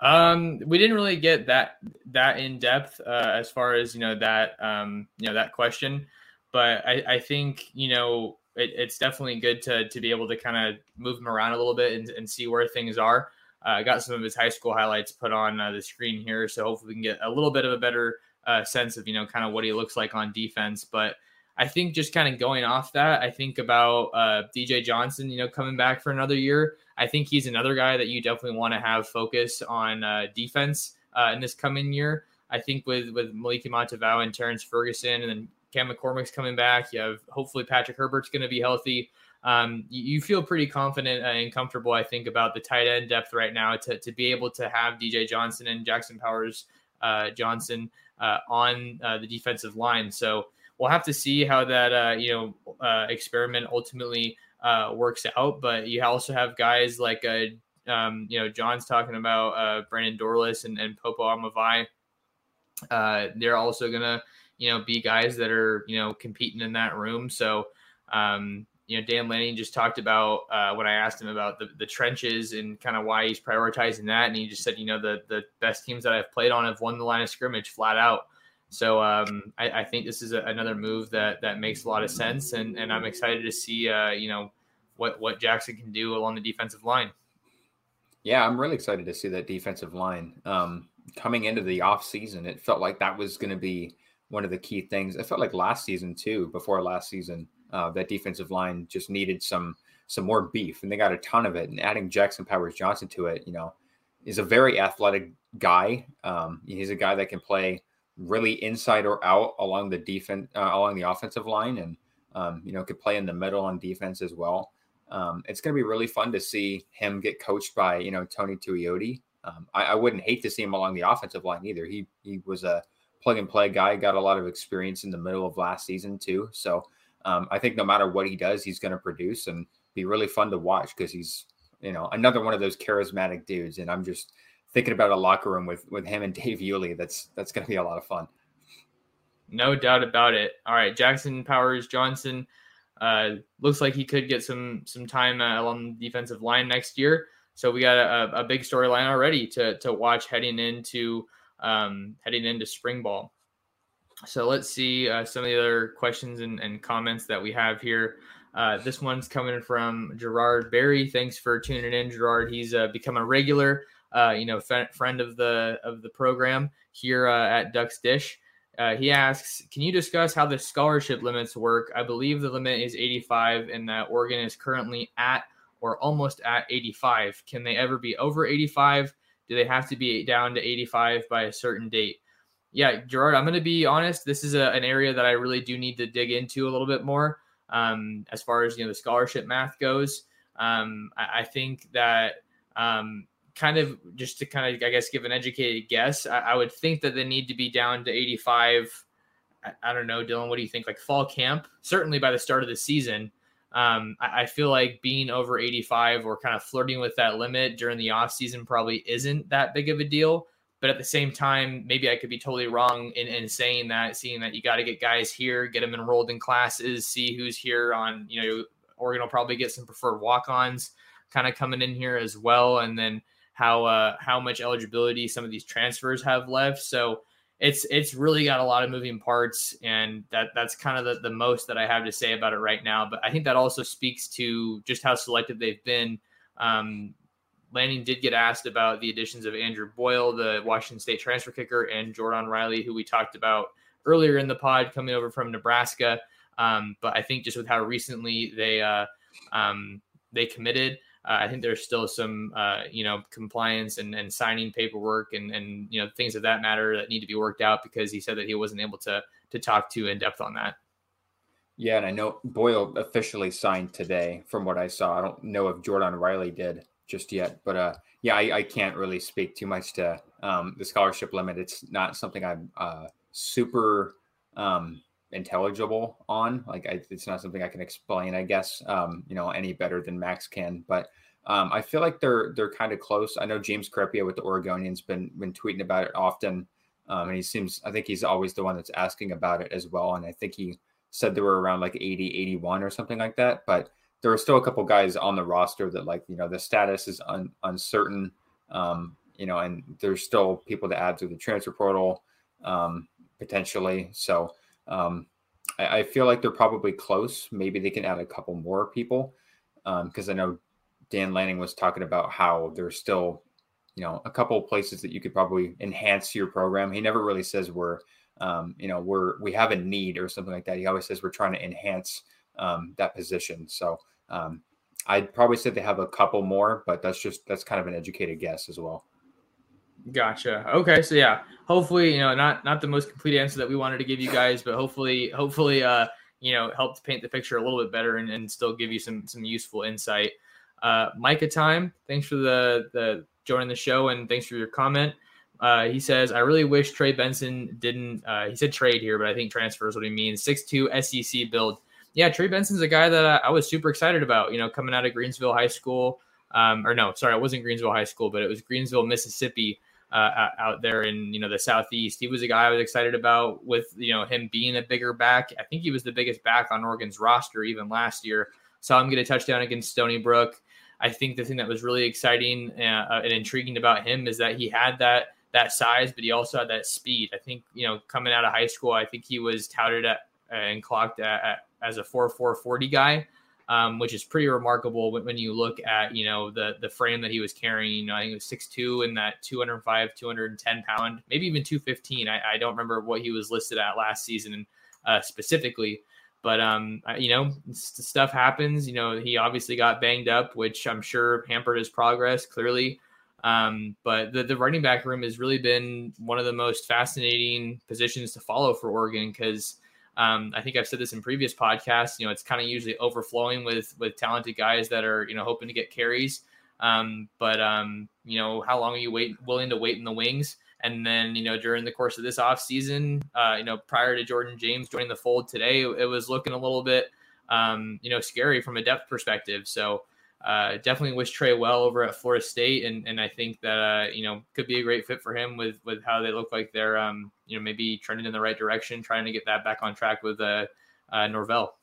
A: Um, we didn't really get that that in depth uh, as far as you know that um, you know that question, but I, I think you know it, it's definitely good to to be able to kind of move him around a little bit and, and see where things are. Uh, I got some of his high school highlights put on uh, the screen here, so hopefully we can get a little bit of a better uh, sense of you know kind of what he looks like on defense. But I think just kind of going off that, I think about uh, DJ Johnson, you know, coming back for another year. I think he's another guy that you definitely want to have focus on uh, defense uh, in this coming year. I think with with Moliki Matavao and Terrence Ferguson, and then Cam McCormick's coming back. You have hopefully Patrick Herbert's going to be healthy. Um, you, you, feel pretty confident and comfortable, I think, about the tight end depth right now to, to be able to have DJ Johnson and Jackson Powers uh, Johnson uh, on uh, the defensive line. So we'll have to see how that uh, you know uh, experiment ultimately uh, works out. But you also have guys like uh, um, you know John's talking about uh, Brandon Dorlus and, and Popo Aumavae. Uh, they're also gonna you know be guys that are you know competing in that room. So um, you know Dan Lanning just talked about uh, when I asked him about the, the trenches and kind of why he's prioritizing that, and he just said you know the the best teams that I've played on have won the line of scrimmage flat out. So um, I, I, think this is a, another move that that makes a lot of sense, and, and I'm excited to see uh, you know what what Jackson can do along the defensive line.
B: Yeah, I'm really excited to see that defensive line. Um, coming into the off season, it felt like that was going to be one of the key things. It felt like last season too. Before last season, uh, that defensive line just needed some some more beef, and they got a ton of it. And adding Jackson Powers Johnson to it, you know, is a very athletic guy. Um, he's a guy that can play really inside or out along the defense uh, along the offensive line and um, you know could play in the middle on defense as well. Um, it's going to be really fun to see him get coached by you know tony tuioti um, I, I, wouldn't hate to see him along the offensive line either. He he was a plug and play guy got a lot of experience in the middle of last season too. So um, i think no matter what he does he's going to produce and be really fun to watch because he's you know another one of those charismatic dudes. And i'm just thinking about a locker room with with him and *laughs* Dave Iuli. That's that's going to be a lot of fun.
A: No doubt about it. All right, Jackson Powers Johnson uh, looks like he could get some some time uh, along the defensive line next year. So we got a, a big storyline already to to watch heading into um, heading into spring ball. So let's see uh, some of the other questions and, and comments that we have here. Uh, this one's coming from Gerard Berry. Thanks for tuning in, Gerard. He's uh, become a regular uh, you know, f- friend of the of the program here uh, at Ducks Dish. Uh, he asks, can you discuss how the scholarship limits work? I believe the limit is 85 and that Oregon is currently at or almost at 85. Can they ever be over 85? Do they have to be down to 85 by a certain date? Yeah, Gerard, I'm going to be honest. This is a, an area that I really do need to dig into a little bit more um, as far as you know the scholarship math goes. Um, I, I, think that um, kind of just to kind of I guess give an educated guess, I, I would think that they need to be down to 85. I, I, don't know, Dylan. What do you think? Like fall camp, certainly by the start of the season. Um, I, I, feel like being over 85 or kind of flirting with that limit during the off season probably isn't that big of a deal. But at the same time, maybe I could be totally wrong in, in saying that, seeing that you got to get guys here, get them enrolled in classes, see who's here on, you know, Oregon will probably get some preferred walk ons kind of coming in here as well. And then how uh, how much eligibility some of these transfers have left. So it's it's really got a lot of moving parts, and that that's kind of the, the most that I have to say about it right now. But I think that also speaks to just how selective they've been. Um, Lanning did get asked about the additions of Andrew Boyle, the Washington State transfer kicker, and Jordan Riley, who we talked about earlier in the pod, coming over from Nebraska. Um, but I think just with how recently they uh, um, they committed, uh, I think there's still some, uh, you know, compliance and, and signing paperwork and, and, you know, things of that matter that need to be worked out because he said that he wasn't able to, to talk to in depth on that.
B: Yeah. And I know Boyle officially signed today from what I saw. I don't know if Jordan Riley did just yet, but, uh, yeah, I, I can't really speak too much to, um, the scholarship limit. It's not something I'm, uh, super, um, intelligible on. Like I, it's not something I can explain, I guess, um, you know, any better than Max can. But um, I feel like they're they're kind of close. I know James Crepea with the Oregonians been been tweeting about it often, um, and he seems I think he's always the one that's asking about it as well. And I think he said they were around like 80, 81 or something like that. But there are still a couple guys on the roster that like you know the status is un, uncertain. Um, you know, and there's still people to add through the transfer portal um, potentially. So um, I, I, feel like they're probably close. Maybe they can add a couple more people because um, I know Dan Lanning was talking about how there's still, you know, a couple places that you could probably enhance your program. He never really says we're, um, you know, we're we have a need or something like that. He always says we're trying to enhance um, that position. So um, I'd probably say they have a couple more, but that's just that's kind of an educated guess as well.
A: Gotcha. Okay, so yeah, hopefully, you know, not not the most complete answer that we wanted to give you guys, but hopefully, hopefully, uh, you know, helped paint the picture a little bit better and, and still give you some some useful insight. Uh, Micah time, thanks for the the joining the show and thanks for your comment. Uh, he says, I really wish Trey Benson didn't. Uh, he said trade here, but I think transfer is what he means. Six two SEC build. Yeah, Trey Benson's a guy that I, I was super excited about. You know, coming out of Greensville High School, um, or no, sorry, it wasn't Greensville High School, but it was Greenville, Mississippi uh, out there in you know the southeast. He was a guy I was excited about with you know him being a bigger back. I think he was the biggest back on Oregon's roster even last year. Saw him get a touchdown against Stony Brook. I think the thing that was really exciting uh, and intriguing about him is that he had that that size, but he also had that speed. I think you know coming out of high school, I think he was touted at and clocked at, at, as a four four forty guy um, which is pretty remarkable when, when, you look at you know the the frame that he was carrying. You know, I think it was six two and that 205, 210 pound, maybe even 215. I, I don't remember what he was listed at last season uh, specifically. But um, you know, stuff happens. You know, he obviously got banged up, which I'm sure hampered his progress clearly. Um, but the, the running back room has really been one of the most fascinating positions to follow for Oregon because um, I think I've said this in previous podcasts. You know, it's kind of usually overflowing with with talented guys that are you know hoping to get carries. Um, but um, you know, how long are you wait willing to wait in the wings? And then you know, during the course of this off season, uh, you know, prior to Jordan James joining the fold today, it was looking a little bit um, you know scary from a depth perspective. So uh, definitely wish Trey well over at Florida State, and and I think that uh, you know could be a great fit for him with with how they look like they're um, you know maybe trending in the right direction, trying to get that back on track with uh, uh Norvell.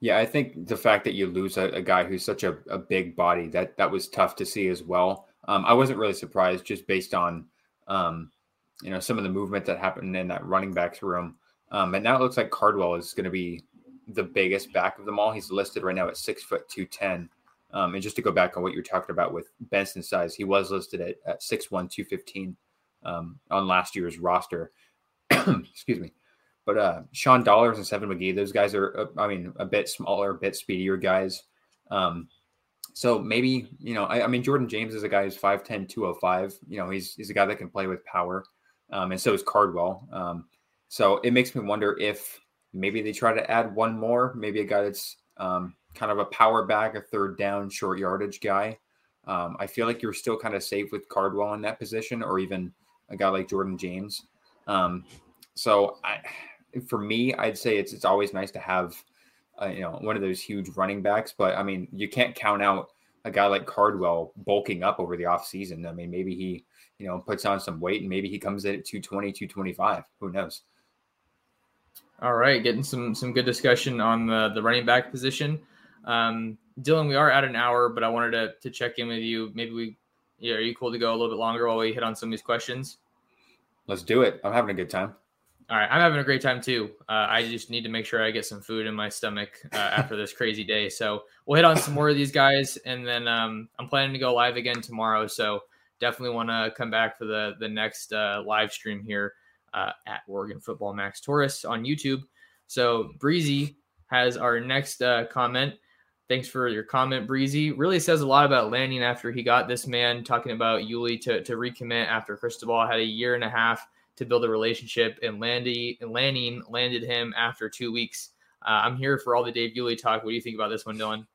B: Yeah, I think the fact that you lose a, a guy who's such a, a, big body that that was tough to see as well. Um, I wasn't really surprised just based on um, you know some of the movement that happened in that running backs room. Um, and now it looks like Cardwell is going to be the biggest back of them all. He's listed right now at six foot two ten. Um, and just to go back on what you're talking about with Benson's size, he was listed at, at 6'1, 215 um, on last year's roster. *clears throat* Excuse me. But uh, Sean Dollars and Seven McGee, those guys are, uh, I mean, a bit smaller, a bit speedier guys. Um, so maybe, you know, I, I, mean, Jordan James is a guy who's 5'10, 205. You know, he's, he's a guy that can play with power. Um, and so is Cardwell. Um, so it makes me wonder if maybe they try to add one more, maybe a guy that's um, kind of a power back, a third down, short yardage guy. Um, I feel like you're still kind of safe with Cardwell in that position, or even a guy like Jordan James. Um, so, I, for me, I'd say it's it's always nice to have, uh, you know, one of those huge running backs. But I mean, you can't count out a guy like Cardwell bulking up over the offseason. I mean, maybe he, you know, puts on some weight and maybe he comes in at 220, 225. Who knows?
A: All right, getting some some good discussion on the the running back position. Um, Dylan, we are at an hour, but I wanted to, to check in with you. Maybe we, yeah, are you cool to go a little bit longer while we hit on some of these questions?
B: Let's do it. I'm having a good time.
A: All right, I'm having a great time too. Uh, I just need to make sure I get some food in my stomach uh, after this crazy day. So we'll hit on some more of these guys, and then um, I'm planning to go live again tomorrow. So definitely want to come back for the the next uh, live stream here uh, at Oregon Football Max Torres on YouTube. So Breezy has our next uh, comment. Thanks for your comment, Breezy. Really says a lot about Lanning after he got this man talking about Iuli to, to recommit after Cristobal had a year and a half to build a relationship, and Landy and Lanning landed him after two weeks. Uh, I'm here for all the Dave Iuli talk. What do you think about this one, Dylan?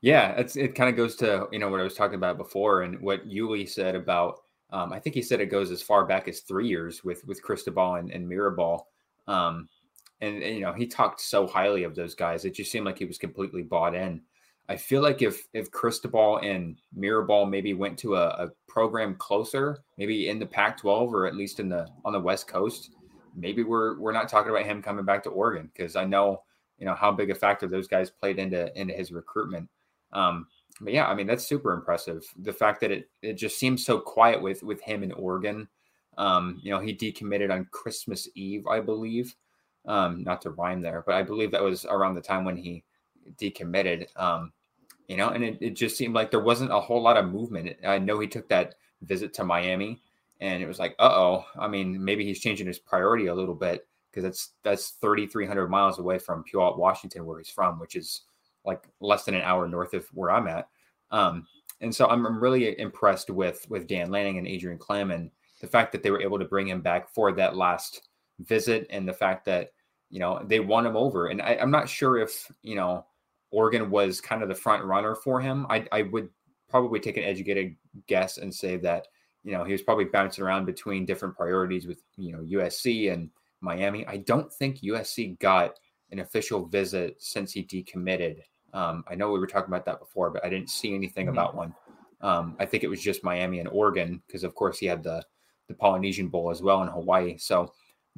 B: Yeah, it's it kind of goes to you know what I was talking about before, and what Iuli said about. Um, I think he said it goes as far back as three years with with Cristobal and, and Mirabal. Um, and, and, you know he talked so highly of those guys. It just seemed like he was completely bought in. I feel like if if Cristobal and Mirabal maybe went to a, a program closer, maybe in the Pac-12 or at least in the on the West Coast, maybe we're we're not talking about him coming back to Oregon because I know you know how big a factor those guys played into into his recruitment. Um, but yeah, I mean that's super impressive. The fact that it it just seems so quiet with with him in Oregon. Um, you know, he decommitted on Christmas Eve, I believe. Um, not to rhyme there, but I believe that was around the time when he decommitted. Um, you know, and it, it just seemed like there wasn't a whole lot of movement. I know he took that visit to Miami, and it was like, uh oh. I mean, maybe he's changing his priority a little bit because that's that's 3,300 miles away from Puyallup, Washington, where he's from, which is like less than an hour north of where I'm at. Um, and so I'm, I'm really impressed with with Dan Lanning and Adrian Klemm and the fact that they were able to bring him back for that last visit and the fact that you know they won him over. And I, I'm not sure if you know Oregon was kind of the front runner for him. I, I would probably take an educated guess and say that you know he was probably bouncing around between different priorities with you know USC and Miami. I don't think USC got an official visit since he decommitted. Um, I know we were talking about that before, but I didn't see anything mm-hmm. about one. Um, I think it was just Miami and Oregon because, of course, he had the the Polynesian Bowl as well in Hawaii. So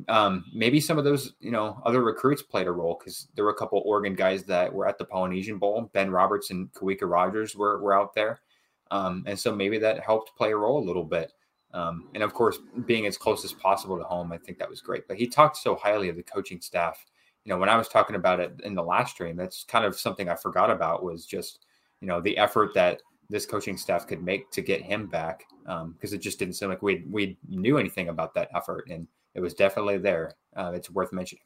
B: um, maybe some of those, you know, other recruits played a role because there were a couple Oregon guys that were at the Polynesian Bowl. Ben Roberts and Kawika Rogers were were out there, um, and so maybe that helped play a role a little bit. Um, and of course, being as close as possible to home, I think that was great. But he talked so highly of the coaching staff you know, when I was talking about it in the last stream, that's kind of something I forgot about was just, you know, the effort that this coaching staff could make to get him back because um, it just didn't seem like we we knew anything about that effort, and it was definitely there. Uh, it's worth mentioning.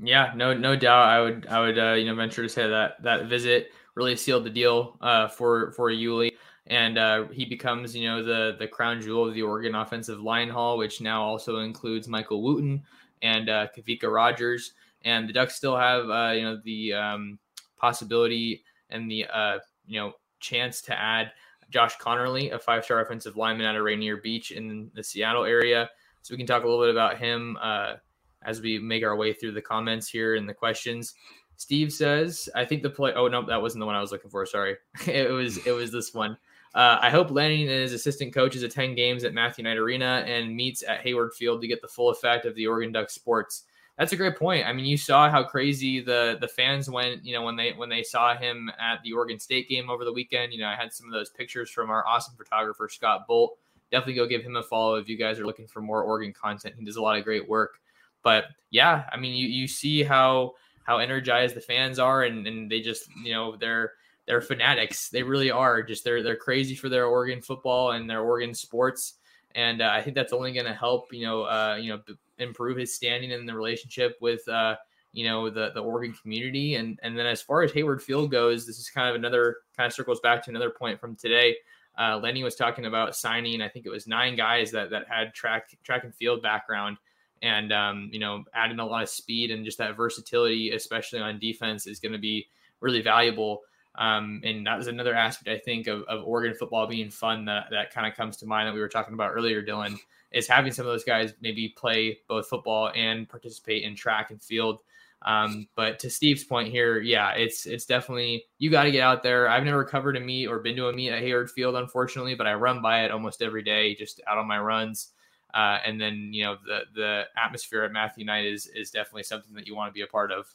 A: Yeah, no, no doubt. I would, I would, uh, you know, venture to say that that visit really sealed the deal uh, for for Iuli, and uh, he becomes, you know, the the crown jewel of the Oregon offensive line hall, which now also includes Michael Wooten, and uh, Kavika Rogers. And the Ducks still have, uh, you know, the um, possibility and the, uh, you know, chance to add Josh Conerly, a five-star offensive lineman out of Rainier Beach in the Seattle area. So we can talk a little bit about him uh, as we make our way through the comments here and the questions. Steve says, "I think the play." Oh no, that wasn't the one I was looking for. Sorry, *laughs* it was it was this one. Uh, I hope Lanning and his assistant coaches attend games at Matthew Knight Arena and meets at Hayward Field to get the full effect of the Oregon Ducks sports. That's a great point. I mean, you saw how crazy the the fans went, you know, when they when they saw him at the Oregon State game over the weekend. You know, I had some of those pictures from our awesome photographer Scott Bolt. Definitely go give him a follow if you guys are looking for more Oregon content. He does a lot of great work. But yeah, I mean, you you see how how energized the fans are, and and they just you know they're they're fanatics. They really are. Just they're they're crazy for their Oregon football and their Oregon sports. And uh, I think that's only going to help, you know, uh, you know, b- improve his standing in the relationship with, uh, you know, the the Oregon community. And and then as far as Hayward Field goes, this is kind of another kind of circles back to another point from today. Uh, Lenny was talking about signing. I think it was nine guys that that had track track and field background, and um, you know, adding a lot of speed and just that versatility, especially on defense, is going to be really valuable. Um, and that was another aspect I think of, of Oregon football being fun that, that kind of comes to mind that we were talking about earlier, Dylan, is having some of those guys maybe play both football and participate in track and field. Um, but to Steve's point here, yeah, it's it's definitely you got to get out there. I've never covered a meet or been to a meet at Hayward Field, unfortunately, but I run by it almost every day, just out on my runs. Uh, and then you know the the atmosphere at Matthew Knight is is definitely something that you want to be a part of.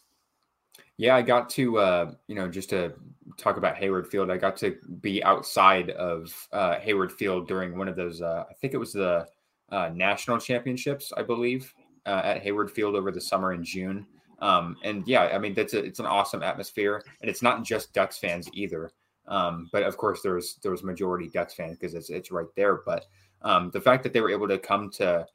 B: Yeah, I got to uh, you know just to talk about Hayward Field. I got to be outside of uh, Hayward Field during one of those. Uh, I think it was the uh, national championships, I believe, uh, at Hayward Field over the summer in June. Um, and yeah, I mean that's a, it's an awesome atmosphere, and it's not just Ducks fans either. Um, but of course, there's there's majority Ducks fans because it's it's right there. But um, the fact that they were able to come to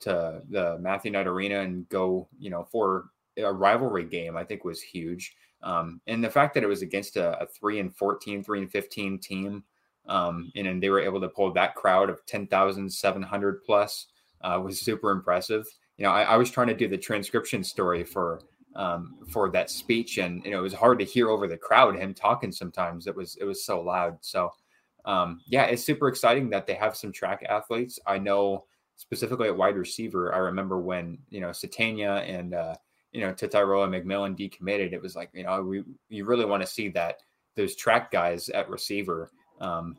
B: to the Matthew Knight Arena and go, you know, for a rivalry game, I think was huge. Um, and the fact that it was against a, a, three and 14, three and 15 team, um, and, and they were able to pull that crowd of 10,700 plus uh, was super impressive. You know, I, I, was trying to do the transcription story for um, for that speech, and you know, it was hard to hear over the crowd him talking. Sometimes it was it was so loud. So, um, yeah, it's super exciting that they have some track athletes. I know specifically at wide receiver. I remember when you know Satania and uh, you know, to Tyrone McMillan decommitted, it was like, you know, we you really want to see that those track guys at receiver, um,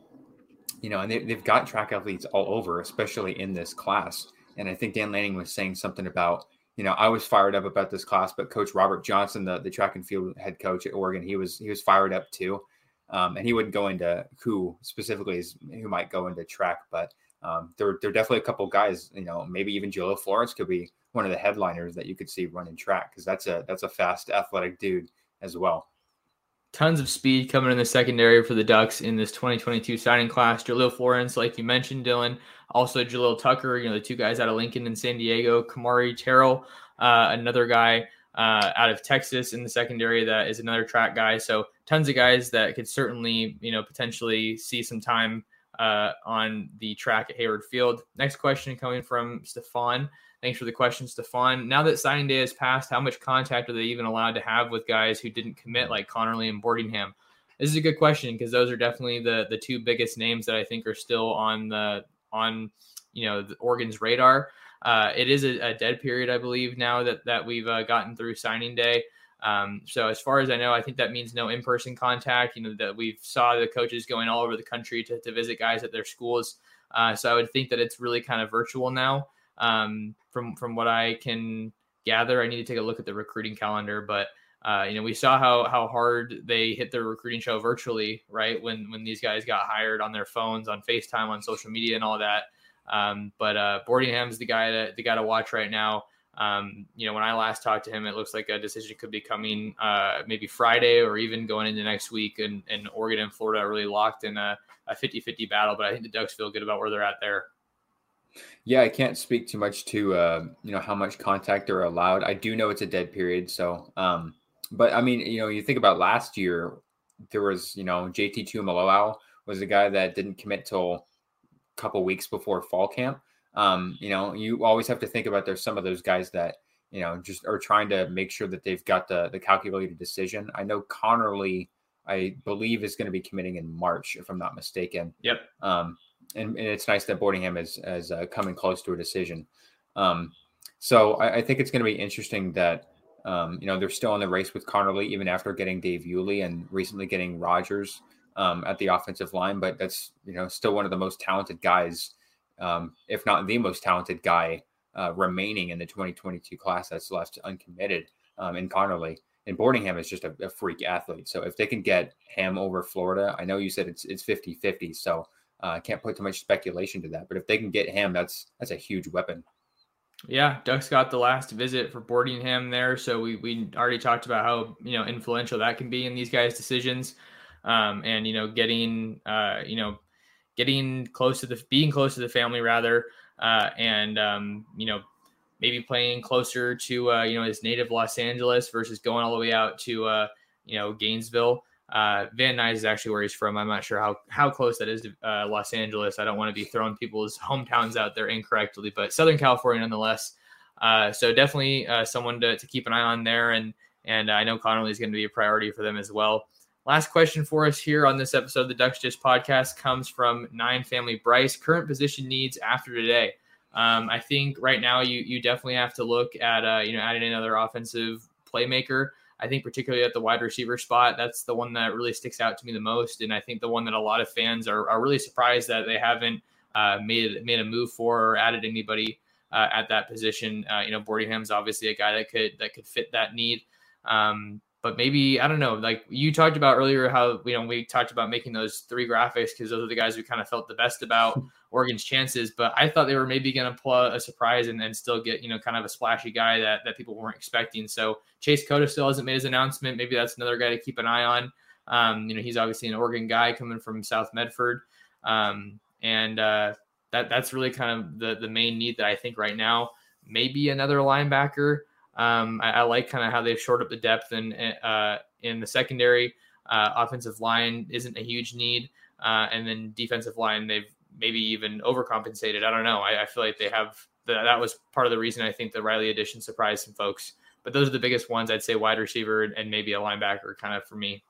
B: you know, and they, they've got track athletes all over, especially in this class. And I think Dan Lanning was saying something about, you know, I was fired up about this class, but Coach Robert Johnson, the, the track and field head coach at Oregon, he was he was fired up too. Um, and he wouldn't go into who specifically is who might go into track, but um, there, there are definitely a couple guys, you know, maybe even Jahlil Florence could be one of the headliners that you could see running track because that's a that's a fast athletic dude as well.
A: Tons of speed coming in the secondary for the Ducks in this 2022 signing class. Jahlil Florence, like you mentioned, Dylan. Also Jalil Tucker, you know, the two guys out of Lincoln and San Diego. Kamari Terrell, uh, another guy uh, out of Texas in the secondary that is another track guy. So tons of guys that could certainly, you know, potentially see some time uh, on the track at Hayward Field. Next question coming from Stefan. Thanks for the question, Stefan. Now that signing day has passed, how much contact are they even allowed to have with guys who didn't commit, like Conerly and Boardingham? This is a good question because those are definitely the the two biggest names that I think are still on the on you know the Oregon's radar. Uh, it is a, a, dead period, I believe, now that that we've uh, gotten through signing day. Um, so as far as I know, I think that means no in-person contact. You know that we've saw the coaches going all over the country to, to visit guys at their schools. Uh, so I would think that it's really kind of virtual now. Um, from from what I can gather, I need to take a look at the recruiting calendar, but uh, you know, we saw how how hard they hit their recruiting show virtually, right? When when these guys got hired on their phones, on FaceTime, on social media, and all that. Um, but uh, Boardingham's the guy to the guy to watch right now. Um, you know, when I last talked to him, it looks like a decision could be coming uh, maybe Friday or even going into next week. And, and Oregon and Florida are really locked in a, a 50-50 battle. But I think the Ducks feel good about where they're at there.
B: Yeah, I can't speak too much to uh, you know how much contact are allowed. I do know it's a dead period, so um, but I mean, you know, you think about last year, there was you know JT Tuimoloau was a guy that didn't commit till a couple weeks before fall camp. Um, you know, you always have to think about there's some of those guys that you know just are trying to make sure that they've got the the calculated decision. I know Conerly, I believe, is going to be committing in March, if I'm not mistaken.
A: Yep.
B: Um, and, and it's nice that Boardingham is is uh, coming close to a decision. Um, so I, I, think it's going to be interesting that um, you know they're still in the race with Conerly even after getting Dave Iuli and recently getting Rogers um, at the offensive line. But that's you know still one of the most talented guys, um, if not the most talented guy uh, remaining in the 2022 class that's left uncommitted um, in Conerly. And Boardingham is just a, a freak athlete. So if they can get him over Florida, I know you said it's it's 50 50. So I uh, can't put too much speculation to that, but if they can get him, that's that's a huge weapon.
A: Yeah, Ducks got the last visit for Boardingham there, so we we already talked about how you know influential that can be in these guys' decisions, um, and you know getting uh, you know getting close to the being close to the family rather, uh, and um, you know maybe playing closer to uh, you know his native Los Angeles versus going all the way out to uh, you know Gainesville. Uh, Van Nuys is actually where he's from. I'm not sure how how close that is to uh, Los Angeles. I don't want to be throwing people's *laughs* hometowns out there incorrectly, but Southern California nonetheless. Uh, so definitely uh, someone to, to keep an eye on there, and and I know Conerly is going to be a priority for them as well. Last question for us here on this episode of the Ducks Dish podcast comes from Nine Family Bryce. Current position needs after today. Um, I think right now you you definitely have to look at uh, you know adding another offensive playmaker. I think particularly at the wide receiver spot, that's the one that really sticks out to me the most, and I think the one that a lot of fans are, are really surprised that they haven't uh, made made a move for or added anybody uh, at that position. Uh, you know, Boardingham's obviously a guy that could that could fit that need. Um, but maybe I don't know. Like you talked about earlier, how you know we talked about making those three graphics because those are the guys we kind of felt the best about *laughs* Oregon's chances. But I thought they were maybe going to pull a surprise and, and still get you know kind of a splashy guy that that people weren't expecting. So Chase Cota still hasn't made his announcement. Maybe that's another guy to keep an eye on. Um, you know, he's obviously an Oregon guy coming from South Medford, um, and uh, that that's really kind of the the main need that I think right now. Maybe another linebacker. Um, I, I, like kind of how they've shored up the depth in uh, in the secondary. Uh, offensive line isn't a huge need, uh, and then defensive line they've maybe even overcompensated. I don't know. I, I feel like they have the, that was part of the reason I think the Riley addition surprised some folks. But those are the biggest ones. I'd say wide receiver and maybe a linebacker, kind of for me.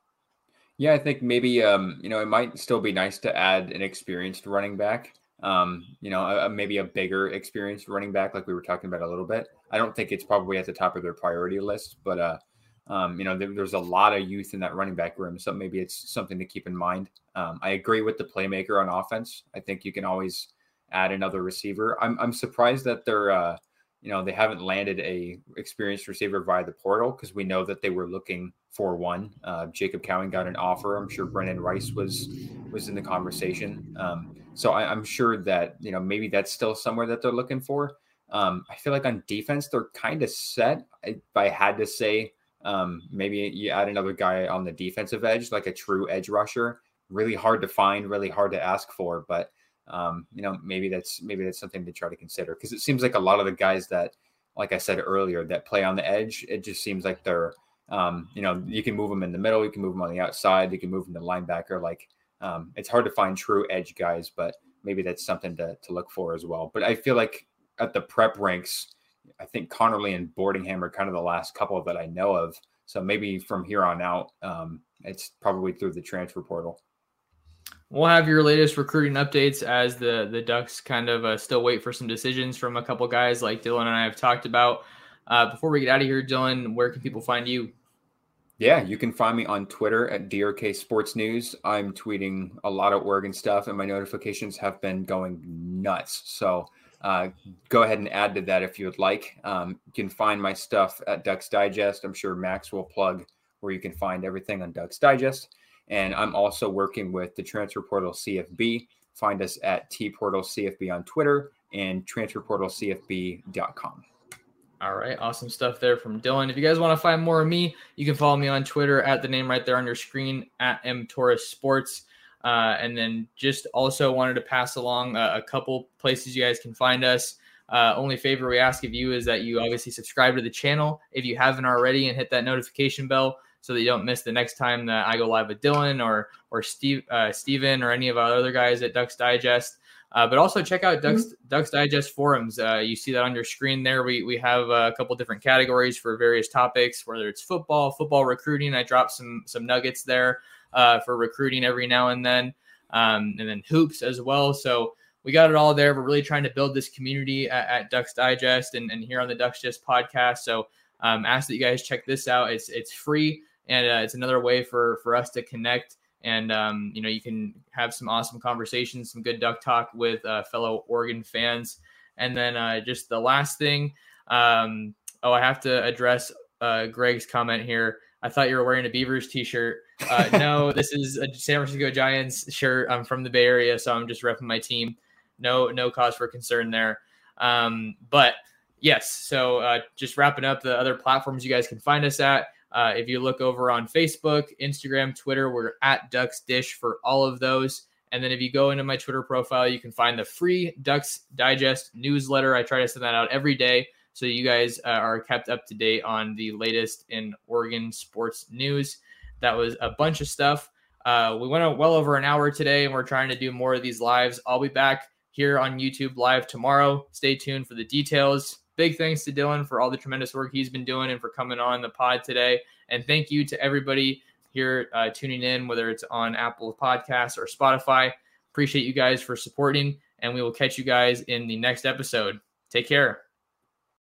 B: Yeah, I think maybe um, you know it might still be nice to add an experienced running back. Um, you know, a, maybe a bigger experienced running back, like we were talking about a little bit. I don't think it's probably at the top of their priority list, but uh, um, you know, there, there's a lot of youth in that running back room, so maybe it's something to keep in mind. Um, I agree with the playmaker on offense. I think you can always add another receiver. I'm I'm surprised that they're uh, you know they haven't landed a experienced receiver via the portal because we know that they were looking for one. Uh, Jacob Cowing got an offer. I'm sure Brenden Rice was was in the conversation. Um, so I, am sure that you know maybe that's still somewhere that they're looking for. Um, I feel like on defense they're kind of set. If I had to say, um, maybe you add another guy on the defensive edge, like a true edge rusher. Really hard to find, really hard to ask for, but um, you know, maybe that's maybe that's something to try to consider because it seems like a lot of the guys that, like I said earlier, that play on the edge, it just seems like they're, um, you know, you can move them in the middle, you can move them on the outside, you can move them to linebacker. Like um, it's hard to find true edge guys, but maybe that's something to to look for as well. But I feel like at the prep ranks, I think Conerly and Boardingham are kind of the last couple that I know of. So maybe from here on out, um, it's probably through the transfer portal.
A: We'll have your latest recruiting updates as the the Ducks kind of uh, still wait for some decisions from a couple guys like Dylan and I have talked about. Uh, before we get out of here, Dylan, where can people find you?
B: Yeah, you can find me on Twitter at DRK Sports News. I'm tweeting a lot of Oregon stuff, and my notifications have been going nuts. So uh, go ahead and add to that if you would like. Um, you can find my stuff at Ducks Digest. I'm sure Max will plug where you can find everything on Ducks Digest. And I'm also working with the Transfer Portal CFB. Find us at T Portal CFB on Twitter and transferportalcfb.com.
A: All right, awesome stuff there from Dylan. If you guys want to find more of me, you can follow me on Twitter at the name right there on your screen at M Sports. Uh, and then just also wanted to pass along a, a couple places you guys can find us. Uh, only favor we ask of you is that you obviously subscribe to the channel if you haven't already and hit that notification bell so that you don't miss the next time that I go live with Dylan or or Steve uh, Steven or any of our other guys at Ducks Digest. Uh, but also check out Ducks mm-hmm. Ducks Digest forums. Uh, you see that on your screen there. We we have a couple different categories for various topics, whether it's football, football recruiting. I dropped some some nuggets there uh, for recruiting every now and then, um, and then hoops as well. So we got it all there. We're really trying to build this community at, at Ducks Digest and, and here on the Ducks Digest podcast. So um, ask that you guys check this out. It's it's free and uh, it's another way for for us to connect and um, you know you can have some awesome conversations some good duck talk with uh, fellow oregon fans. And then uh, just the last thing um, oh i have to address uh, greg's comment here. I thought you were wearing a beavers t-shirt. Uh, *laughs* no this is a san francisco giants shirt. I'm from the bay area so i'm just repping my team. No no cause for concern there. Um, but yes so uh, just wrapping up the other platforms you guys can find us at uh, if you look over on Facebook, Instagram, Twitter, we're at Ducks Dish for all of those. And then if you go into my Twitter profile, you can find the free Ducks Digest newsletter. I try to send that out every day so you guys uh, are kept up to date on the latest in Oregon sports news. That was a bunch of stuff. Uh, we went well over an hour today, and we're trying to do more of these lives. I'll be back here on YouTube live tomorrow. Stay tuned for the details big thanks to Dylan for all the tremendous work he's been doing and for coming on the pod today. And thank you to everybody here uh, tuning in, whether it's on Apple Podcasts or Spotify. Appreciate you guys for supporting, and we will catch you guys in the next episode. Take care.